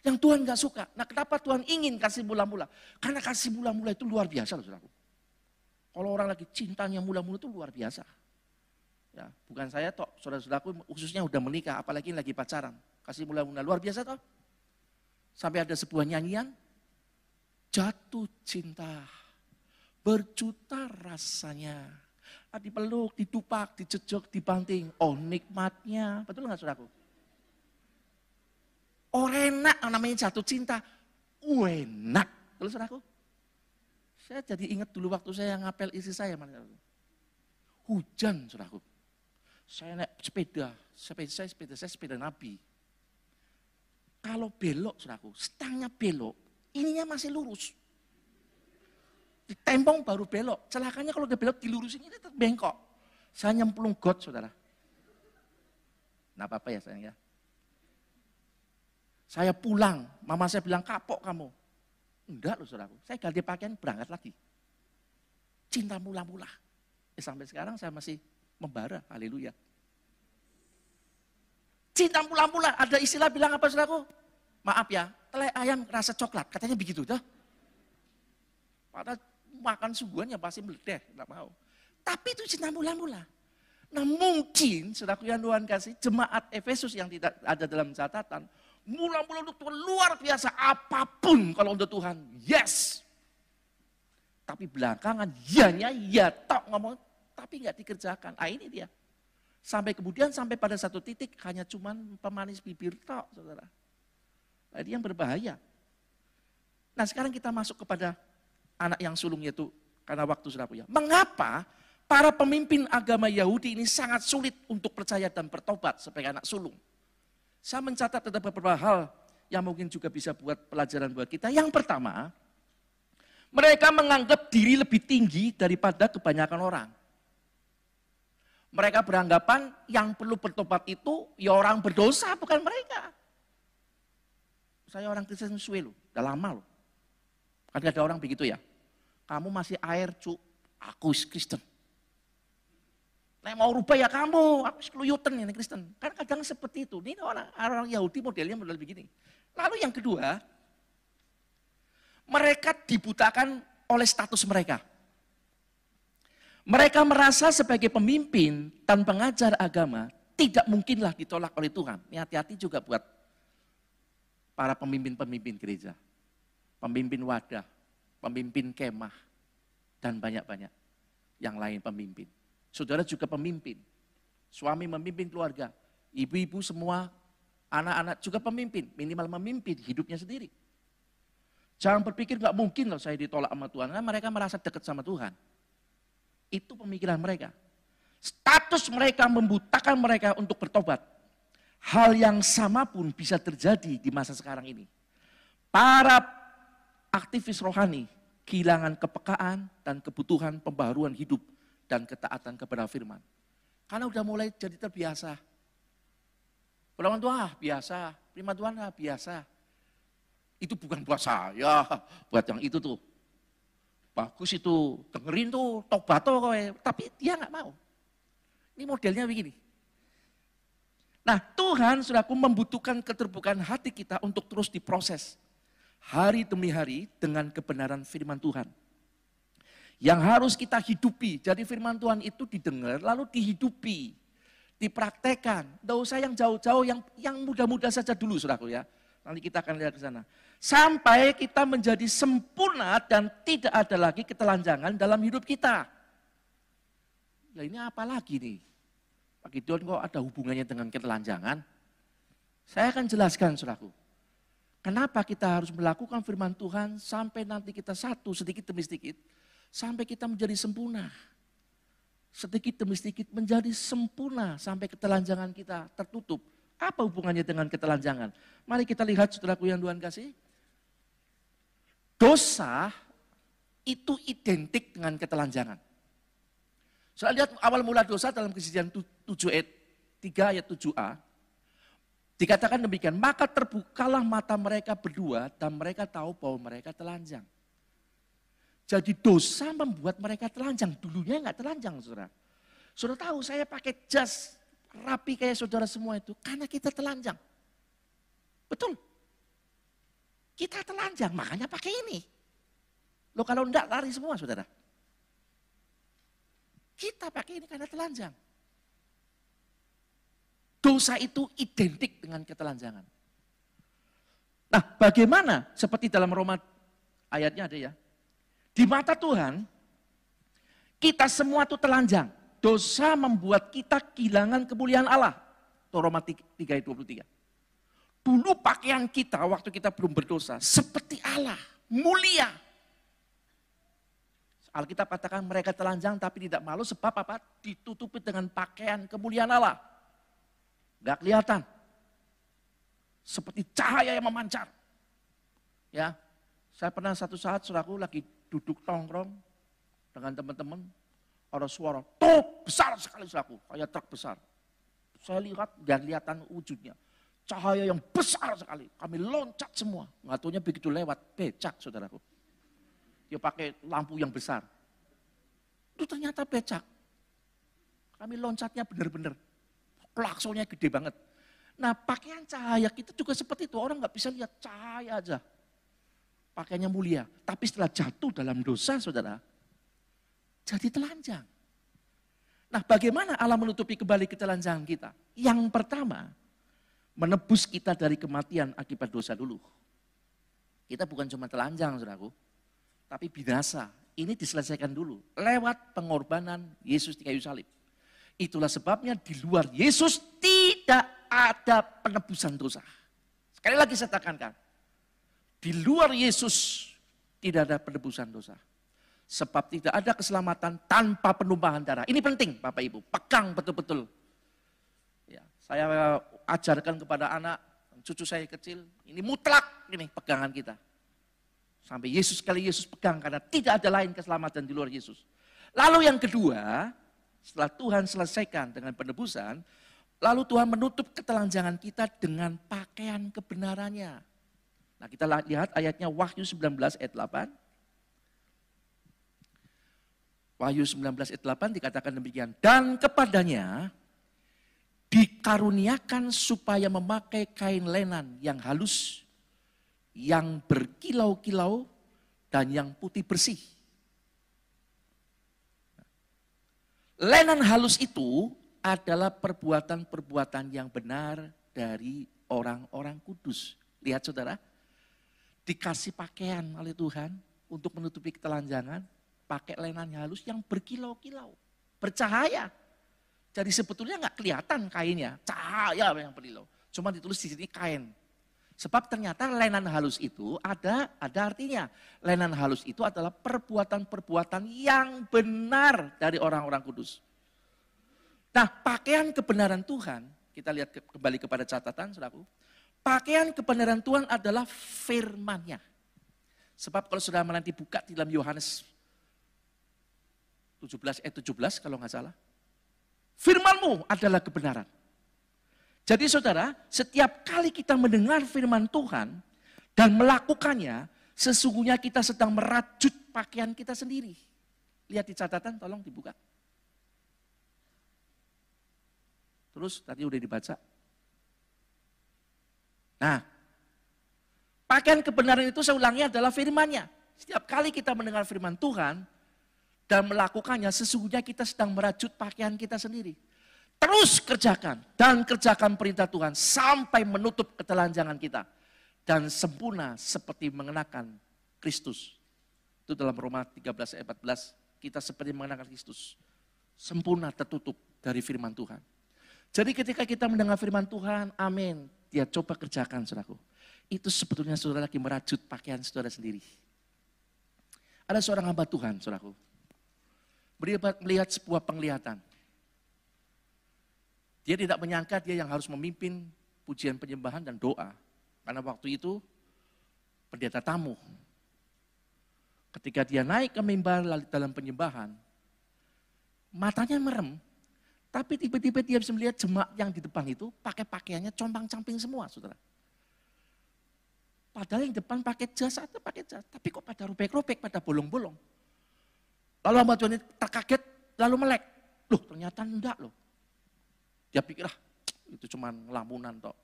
Yang Tuhan gak suka. Nah kenapa Tuhan ingin kasih mula-mula? Karena kasih mula-mula itu luar biasa loh saudaraku. Kalau orang lagi cintanya mula-mula itu luar biasa. Ya, bukan saya toh, saudara-saudaraku khususnya udah menikah, apalagi lagi pacaran. Kasih mula-mula luar biasa toh. Sampai ada sebuah nyanyian, jatuh cinta, berjuta rasanya. Dipeluk, ditupak, dicecok, dibanting. Oh nikmatnya, betul nggak saudaraku? Orang enak namanya jatuh cinta. Enak. Terus aku. Saya jadi ingat dulu waktu saya ngapel isi saya. Hujan saudaraku. Saya naik sepeda. Sepeda saya sepeda saya sepeda Nabi. Kalau belok saudaraku, stangnya belok, ininya masih lurus. Ditempong baru belok. Celakanya kalau dia belok dilurusin ini tetap bengkok. Saya nyemplung got saudara. Nah apa-apa ya sayang ya. Saya pulang, mama saya bilang kapok kamu. Enggak loh saudaraku, saya ganti pakaian berangkat lagi. Cinta mula-mula. Eh, sampai sekarang saya masih membara, haleluya. Cinta mula-mula, ada istilah bilang apa saudaraku? Maaf ya, telai ayam rasa coklat, katanya begitu tuh. Padahal makan suguhannya pasti meledeh, enggak mau. Tapi itu cinta mula-mula. Nah mungkin, saudaraku yang Tuhan kasih, jemaat Efesus yang tidak ada dalam catatan, Mula-mula untuk Tuhan luar biasa apa pun kalau untuk Tuhan. Yes. Tapi belakangan yanya ya tok ngomong tapi nggak dikerjakan. Ah ini dia. Sampai kemudian sampai pada satu titik hanya cuman pemanis bibir tok, saudara. Nah, ini yang berbahaya. Nah sekarang kita masuk kepada anak yang sulung itu karena waktu sudah punya. Mengapa para pemimpin agama Yahudi ini sangat sulit untuk percaya dan bertobat sebagai anak sulung? Saya mencatat ada beberapa hal yang mungkin juga bisa buat pelajaran buat kita. Yang pertama, mereka menganggap diri lebih tinggi daripada kebanyakan orang. Mereka beranggapan yang perlu bertobat itu ya orang berdosa, bukan mereka. Saya orang Kristen suwe loh, udah lama loh. Kan ada orang begitu ya. Kamu masih air, cu. Aku Kristen. Nek mau rubah ya kamu, aku keluyutan ini Kristen. Kan kadang seperti itu. Ini orang, orang Yahudi modelnya model begini. Lalu yang kedua, mereka dibutakan oleh status mereka. Mereka merasa sebagai pemimpin dan pengajar agama tidak mungkinlah ditolak oleh Tuhan. Ini hati-hati juga buat para pemimpin-pemimpin gereja. Pemimpin wadah, pemimpin kemah, dan banyak-banyak yang lain pemimpin. Saudara juga pemimpin. Suami memimpin keluarga. Ibu-ibu semua, anak-anak juga pemimpin. Minimal memimpin hidupnya sendiri. Jangan berpikir nggak mungkin loh saya ditolak sama Tuhan. Karena mereka merasa dekat sama Tuhan. Itu pemikiran mereka. Status mereka membutakan mereka untuk bertobat. Hal yang sama pun bisa terjadi di masa sekarang ini. Para aktivis rohani kehilangan kepekaan dan kebutuhan pembaharuan hidup dan ketaatan kepada firman. Karena udah mulai jadi terbiasa. Firman Tuhan ah, biasa, firman Tuhan ah, biasa. Itu bukan buat saya, buat yang itu tuh. Bagus itu, dengerin tuh, tobat tuh kowe. Tapi dia nggak mau. Ini modelnya begini. Nah Tuhan sudah membutuhkan keterbukaan hati kita untuk terus diproses. Hari demi hari dengan kebenaran firman Tuhan yang harus kita hidupi. Jadi firman Tuhan itu didengar lalu dihidupi, dipraktekkan. Tidak usah yang jauh-jauh, yang yang mudah-mudah saja dulu saudaraku ya. Nanti kita akan lihat ke sana. Sampai kita menjadi sempurna dan tidak ada lagi ketelanjangan dalam hidup kita. Ya ini apa lagi nih? Pak Gideon kok ada hubungannya dengan ketelanjangan? Saya akan jelaskan saudaraku. Kenapa kita harus melakukan firman Tuhan sampai nanti kita satu sedikit demi sedikit sampai kita menjadi sempurna. Sedikit demi sedikit menjadi sempurna sampai ketelanjangan kita tertutup. Apa hubungannya dengan ketelanjangan? Mari kita lihat saudaraku yang Tuhan kasih. Dosa itu identik dengan ketelanjangan. Saya lihat awal mula dosa dalam kejadian 7 ayat 3 ayat 7a. Dikatakan demikian, maka terbukalah mata mereka berdua dan mereka tahu bahwa mereka telanjang. Jadi dosa membuat mereka telanjang. Dulunya nggak telanjang, saudara. Saudara tahu saya pakai jas rapi kayak saudara semua itu karena kita telanjang. Betul. Kita telanjang, makanya pakai ini. Lo kalau enggak lari semua, saudara. Kita pakai ini karena telanjang. Dosa itu identik dengan ketelanjangan. Nah, bagaimana? Seperti dalam Roma ayatnya ada ya. Di mata Tuhan, kita semua itu telanjang. Dosa membuat kita kehilangan kemuliaan Allah. Roma 3 ayat 23. Dulu pakaian kita waktu kita belum berdosa seperti Allah, mulia. Alkitab katakan mereka telanjang tapi tidak malu sebab apa? Ditutupi dengan pakaian kemuliaan Allah. Gak kelihatan. Seperti cahaya yang memancar. Ya, saya pernah satu saat suraku lagi duduk tongkrong dengan teman-teman, ada suara truk besar sekali selaku, kayak truk besar. Saya lihat dan lihatan wujudnya. Cahaya yang besar sekali. Kami loncat semua. Ngatunya begitu lewat, becak saudaraku. Dia pakai lampu yang besar. Itu ternyata becak. Kami loncatnya benar-benar. Klaksonnya gede banget. Nah pakaian cahaya kita juga seperti itu. Orang nggak bisa lihat cahaya aja pakaiannya mulia. Tapi setelah jatuh dalam dosa, saudara, jadi telanjang. Nah bagaimana Allah menutupi kembali ketelanjangan kita? Yang pertama, menebus kita dari kematian akibat dosa dulu. Kita bukan cuma telanjang, saudaraku, tapi binasa. Ini diselesaikan dulu lewat pengorbanan Yesus di kayu salib. Itulah sebabnya di luar Yesus tidak ada penebusan dosa. Sekali lagi saya tekankan, di luar Yesus tidak ada penebusan dosa. Sebab tidak ada keselamatan tanpa penumpahan darah. Ini penting Bapak Ibu, pegang betul-betul. Ya, saya ajarkan kepada anak, cucu saya kecil, ini mutlak ini pegangan kita. Sampai Yesus kali Yesus pegang karena tidak ada lain keselamatan di luar Yesus. Lalu yang kedua, setelah Tuhan selesaikan dengan penebusan, lalu Tuhan menutup ketelanjangan kita dengan pakaian kebenarannya. Nah kita lihat ayatnya Wahyu 19 ayat 8. Wahyu 19 ayat 8 dikatakan demikian. Dan kepadanya dikaruniakan supaya memakai kain lenan yang halus, yang berkilau-kilau, dan yang putih bersih. Lenan halus itu adalah perbuatan-perbuatan yang benar dari orang-orang kudus. Lihat saudara, dikasih pakaian oleh Tuhan untuk menutupi ketelanjangan, pakai lenan halus yang berkilau-kilau, bercahaya. Jadi sebetulnya nggak kelihatan kainnya, cahaya yang berkilau. Cuma ditulis di sini kain. Sebab ternyata lenan halus itu ada ada artinya. Lenan halus itu adalah perbuatan-perbuatan yang benar dari orang-orang kudus. Nah, pakaian kebenaran Tuhan, kita lihat kembali kepada catatan, saudaraku. Pakaian kebenaran Tuhan adalah firman-Nya. Sebab kalau sudah nanti buka di dalam Yohanes 17 eh 17 kalau nggak salah. Firmanmu adalah kebenaran. Jadi saudara, setiap kali kita mendengar firman Tuhan dan melakukannya, sesungguhnya kita sedang merajut pakaian kita sendiri. Lihat di catatan, tolong dibuka. Terus tadi udah dibaca. Nah, pakaian kebenaran itu saya ulangi adalah firmannya. Setiap kali kita mendengar firman Tuhan, dan melakukannya, sesungguhnya kita sedang merajut pakaian kita sendiri. Terus kerjakan dan kerjakan perintah Tuhan sampai menutup ketelanjangan kita. Dan sempurna seperti mengenakan Kristus. Itu dalam Roma 13 ayat 14, kita seperti mengenakan Kristus. Sempurna tertutup dari firman Tuhan. Jadi ketika kita mendengar firman Tuhan, amin. Dia coba kerjakan saudaraku. Itu sebetulnya saudara lagi merajut pakaian saudara sendiri. Ada seorang hamba Tuhan saudaraku melihat sebuah penglihatan. Dia tidak menyangka dia yang harus memimpin pujian penyembahan dan doa. Karena waktu itu pendeta tamu. Ketika dia naik ke mimbar dalam penyembahan, matanya merem, tapi tiba-tiba dia bisa melihat jemaat yang di depan itu pakai pakaiannya compang-camping semua, saudara. Padahal yang depan pakai jas atau pakai jas, tapi kok pada robek-robek, pada bolong-bolong. Lalu hamba Tuhan terkaget, lalu melek. Loh ternyata enggak loh. Dia pikir ah itu cuma lamunan toh.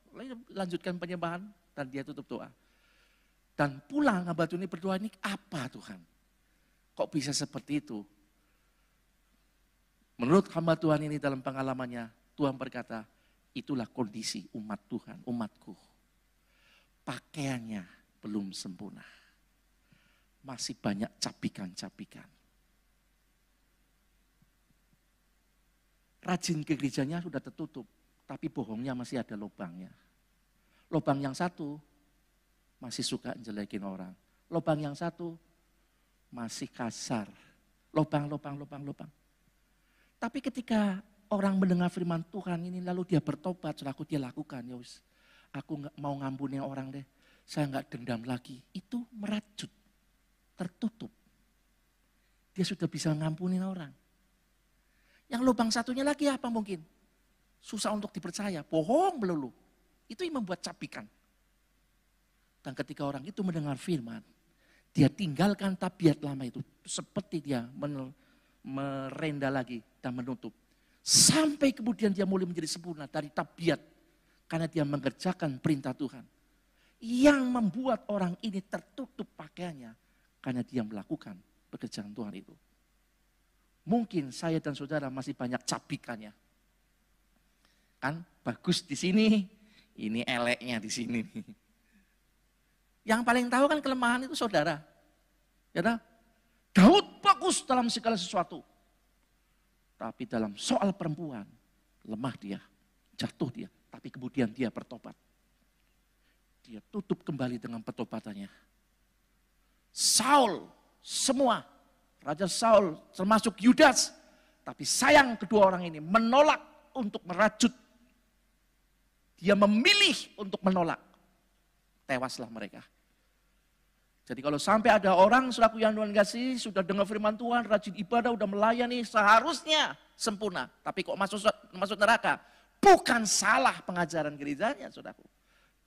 Lanjutkan penyembahan dan dia tutup doa. Dan pulang Tuhan ini berdoa ini apa Tuhan? Kok bisa seperti itu? Menurut hamba Tuhan ini dalam pengalamannya, Tuhan berkata, itulah kondisi umat Tuhan, umatku. Pakaiannya belum sempurna. Masih banyak capikan-capikan. Rajin ke gerejanya sudah tertutup, tapi bohongnya masih ada lubangnya. Lubang yang satu masih suka jelekin orang. Lubang yang satu masih kasar. Lubang, lubang, lubang, lubang. Tapi ketika orang mendengar firman Tuhan ini lalu dia bertobat, selaku dia lakukan, ya aku nggak mau ngampuni orang deh, saya nggak dendam lagi. Itu merajut, tertutup. Dia sudah bisa ngampunin orang. Yang lubang satunya lagi apa mungkin? Susah untuk dipercaya, bohong melulu. Itu yang membuat capikan. Dan ketika orang itu mendengar firman, dia tinggalkan tabiat lama itu. Seperti dia merenda lagi dan menutup. Sampai kemudian dia mulai menjadi sempurna dari tabiat. Karena dia mengerjakan perintah Tuhan. Yang membuat orang ini tertutup pakaiannya. Karena dia melakukan pekerjaan Tuhan itu. Mungkin saya dan saudara masih banyak capikannya. Kan bagus di sini, ini eleknya di sini. Yang paling tahu kan kelemahan itu saudara. Ya tak? Daud bagus dalam segala sesuatu. Tapi dalam soal perempuan, lemah dia, jatuh dia. Tapi kemudian dia bertobat. Dia tutup kembali dengan pertobatannya. Saul, semua Raja Saul termasuk Yudas. Tapi sayang kedua orang ini menolak untuk merajut. Dia memilih untuk menolak. Tewaslah mereka. Jadi kalau sampai ada orang selaku yang Tuhan kasih, sudah dengar firman Tuhan, rajin ibadah, udah melayani, seharusnya sempurna. Tapi kok masuk masuk neraka? Bukan salah pengajaran gerejanya, saudaraku.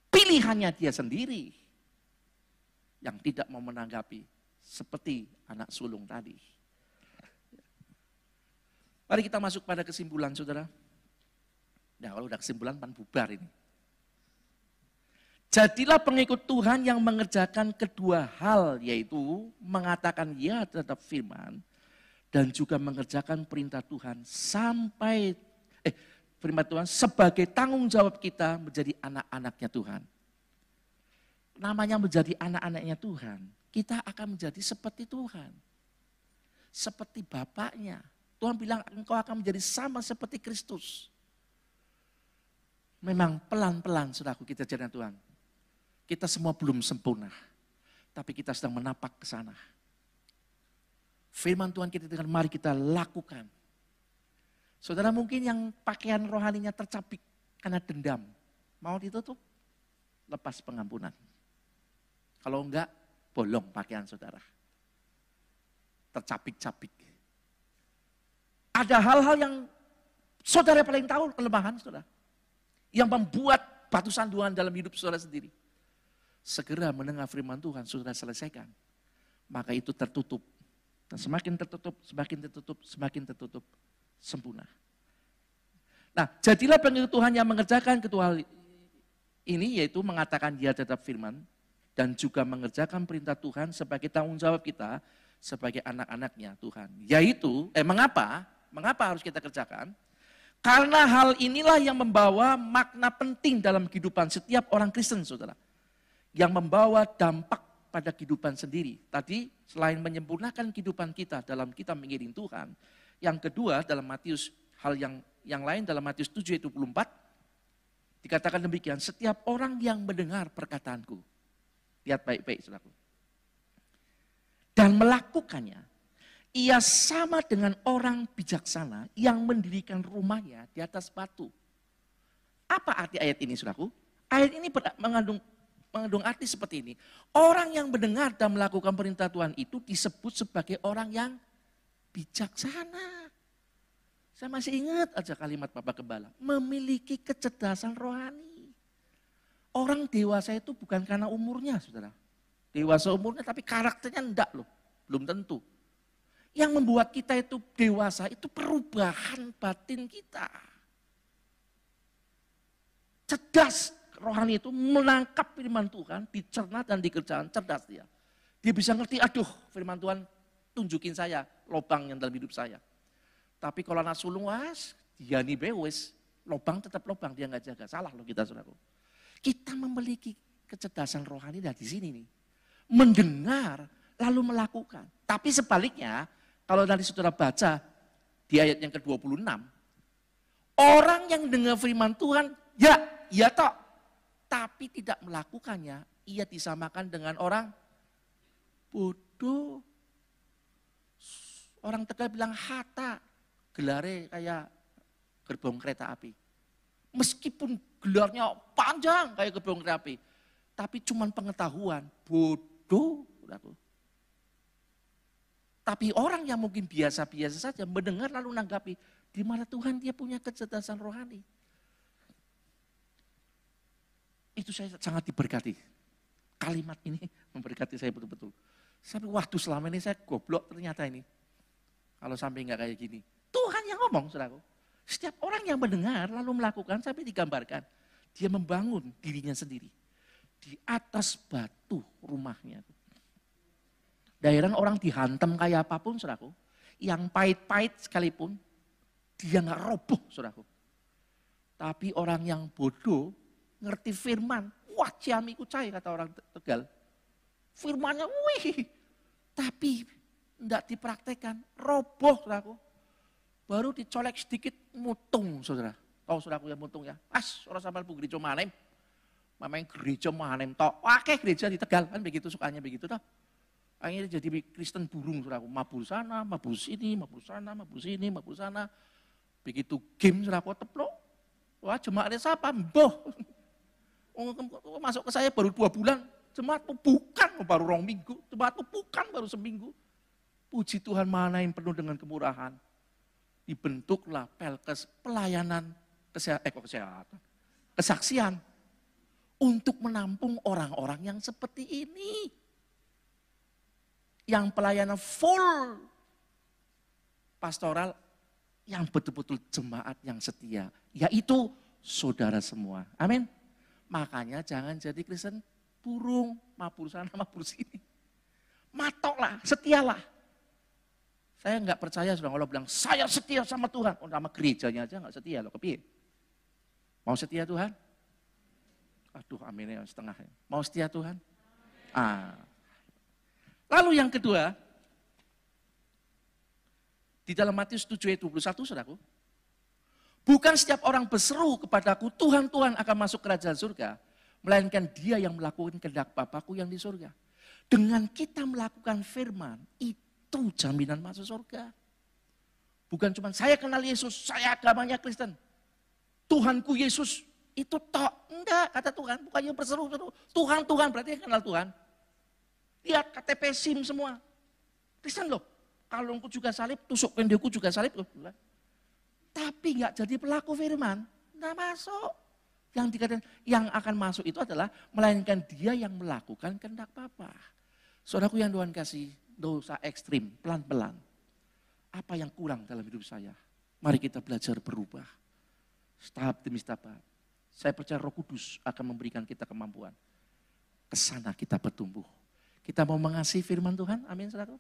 Pilihannya dia sendiri yang tidak mau menanggapi seperti anak sulung tadi. Mari kita masuk pada kesimpulan, saudara. Nah, kalau udah kesimpulan, pan bubar ini. Jadilah pengikut Tuhan yang mengerjakan kedua hal, yaitu mengatakan ya terhadap firman, dan juga mengerjakan perintah Tuhan sampai, eh firman Tuhan sebagai tanggung jawab kita menjadi anak-anaknya Tuhan. Namanya menjadi anak-anaknya Tuhan, kita akan menjadi seperti Tuhan. Seperti Bapaknya. Tuhan bilang engkau akan menjadi sama seperti Kristus. Memang pelan-pelan saudaraku kita jadi Tuhan kita semua belum sempurna, tapi kita sedang menapak ke sana. Firman Tuhan kita dengan mari kita lakukan. Saudara mungkin yang pakaian rohaninya tercapik karena dendam, mau ditutup, lepas pengampunan. Kalau enggak, bolong pakaian saudara. Tercapik-capik. Ada hal-hal yang saudara paling tahu kelemahan saudara. Yang membuat batu sanduan dalam hidup saudara sendiri segera mendengar firman Tuhan sudah selesaikan. Maka itu tertutup. Dan semakin tertutup, semakin tertutup, semakin tertutup, sempurna. Nah, jadilah pengikut Tuhan yang mengerjakan kedua hal ini, yaitu mengatakan dia tetap firman, dan juga mengerjakan perintah Tuhan sebagai tanggung jawab kita sebagai anak-anaknya Tuhan. Yaitu, eh mengapa? Mengapa harus kita kerjakan? Karena hal inilah yang membawa makna penting dalam kehidupan setiap orang Kristen, saudara yang membawa dampak pada kehidupan sendiri. Tadi selain menyempurnakan kehidupan kita dalam kita mengiring Tuhan, yang kedua dalam Matius hal yang yang lain dalam Matius 7 ayat 24 dikatakan demikian, setiap orang yang mendengar perkataanku, lihat baik-baik saudaraku, dan melakukannya, ia sama dengan orang bijaksana yang mendirikan rumahnya di atas batu. Apa arti ayat ini saudaraku? Ayat ini mengandung mengandung arti seperti ini. Orang yang mendengar dan melakukan perintah Tuhan itu disebut sebagai orang yang bijaksana. Saya masih ingat aja kalimat Bapak Gembala. Memiliki kecerdasan rohani. Orang dewasa itu bukan karena umurnya, saudara. Dewasa umurnya tapi karakternya enggak loh. Belum tentu. Yang membuat kita itu dewasa itu perubahan batin kita. Cerdas rohani itu menangkap firman Tuhan, dicerna dan dikerjakan cerdas dia. Dia bisa ngerti, aduh firman Tuhan tunjukin saya lobang yang dalam hidup saya. Tapi kalau anak sulung was, dia nih bewes, lobang tetap lobang, dia nggak jaga. Salah loh kita saudara. Kita memiliki kecerdasan rohani dari sini nih. Mendengar, lalu melakukan. Tapi sebaliknya, kalau nanti saudara baca di ayat yang ke-26, orang yang dengar firman Tuhan, ya, ya toh, tapi tidak melakukannya, ia disamakan dengan orang bodoh. Orang Tegal bilang hata, gelare kayak gerbong kereta api. Meskipun gelarnya panjang kayak gerbong kereta api, tapi cuma pengetahuan, bodoh. Tapi orang yang mungkin biasa-biasa saja mendengar lalu nanggapi, di mana Tuhan dia punya kecerdasan rohani. Itu saya sangat diberkati. Kalimat ini [LAUGHS] memberkati saya betul-betul. Sampai waktu selama ini saya goblok ternyata ini. Kalau sampai nggak kayak gini. Tuhan yang ngomong, saudaraku. Setiap orang yang mendengar lalu melakukan sampai digambarkan. Dia membangun dirinya sendiri. Di atas batu rumahnya. Daerah orang dihantam kayak apa pun, saudaraku. Yang pahit-pahit sekalipun, dia nggak roboh, saudaraku. Tapi orang yang bodoh, ngerti firman. Wah ciamiku cair kata orang Tegal. Firmannya wih. Tapi tidak dipraktekkan. Roboh saudaraku. Baru dicolek sedikit mutung saudara. Tahu saudaraku yang mutung ya. As orang sampai bu gereja manem. Memang gereja manem tok. Oke gereja di Tegal kan begitu sukanya begitu toh. Akhirnya jadi Kristen burung saudaraku. Mabur sana, mabur sini, mabur sana, mabur sini, mabur sana. Begitu game saudaraku teplok. Wah jemaatnya siapa? Boh. Oh, masuk ke saya baru dua bulan, jemaatmu bukan baru rong minggu, jemaatmu bukan baru seminggu. Puji Tuhan mana yang penuh dengan kemurahan. Dibentuklah pelkes pelayanan kesehatan, eh, kesehatan, kesaksian untuk menampung orang-orang yang seperti ini. Yang pelayanan full pastoral yang betul-betul jemaat yang setia, yaitu saudara semua. Amin. Makanya jangan jadi Kristen burung, mabur sana, [LAUGHS] mabur sini. Matoklah, setialah. Saya nggak percaya sudah kalau bilang, saya setia sama Tuhan. Oh, nama gerejanya aja nggak setia loh, kepi. Mau setia Tuhan? Aduh, aminnya setengah. Mau setia Tuhan? Ah. Lalu yang kedua, di dalam Matius 7 ayat 21, saudaraku. Bukan setiap orang berseru kepadaku, Tuhan, Tuhan akan masuk kerajaan surga. Melainkan dia yang melakukan kehendak Bapakku yang di surga. Dengan kita melakukan firman, itu jaminan masuk surga. Bukan cuma saya kenal Yesus, saya agamanya Kristen. Tuhanku Yesus, itu tok. Enggak, kata Tuhan, bukannya berseru-seru. Tuhan, Tuhan, berarti kenal Tuhan. Lihat KTP SIM semua. Kristen loh kalungku juga salib, tusuk pendekku juga salib. Tapi nggak jadi pelaku firman, nggak masuk. Yang dikatakan yang akan masuk itu adalah melainkan dia yang melakukan kehendak Bapa. Saudaraku yang Tuhan kasih, dosa ekstrim, pelan-pelan. Apa yang kurang dalam hidup saya? Mari kita belajar berubah. Tahap demi tahap. Saya percaya roh kudus akan memberikan kita kemampuan. Ke sana kita bertumbuh. Kita mau mengasihi firman Tuhan, amin saudara.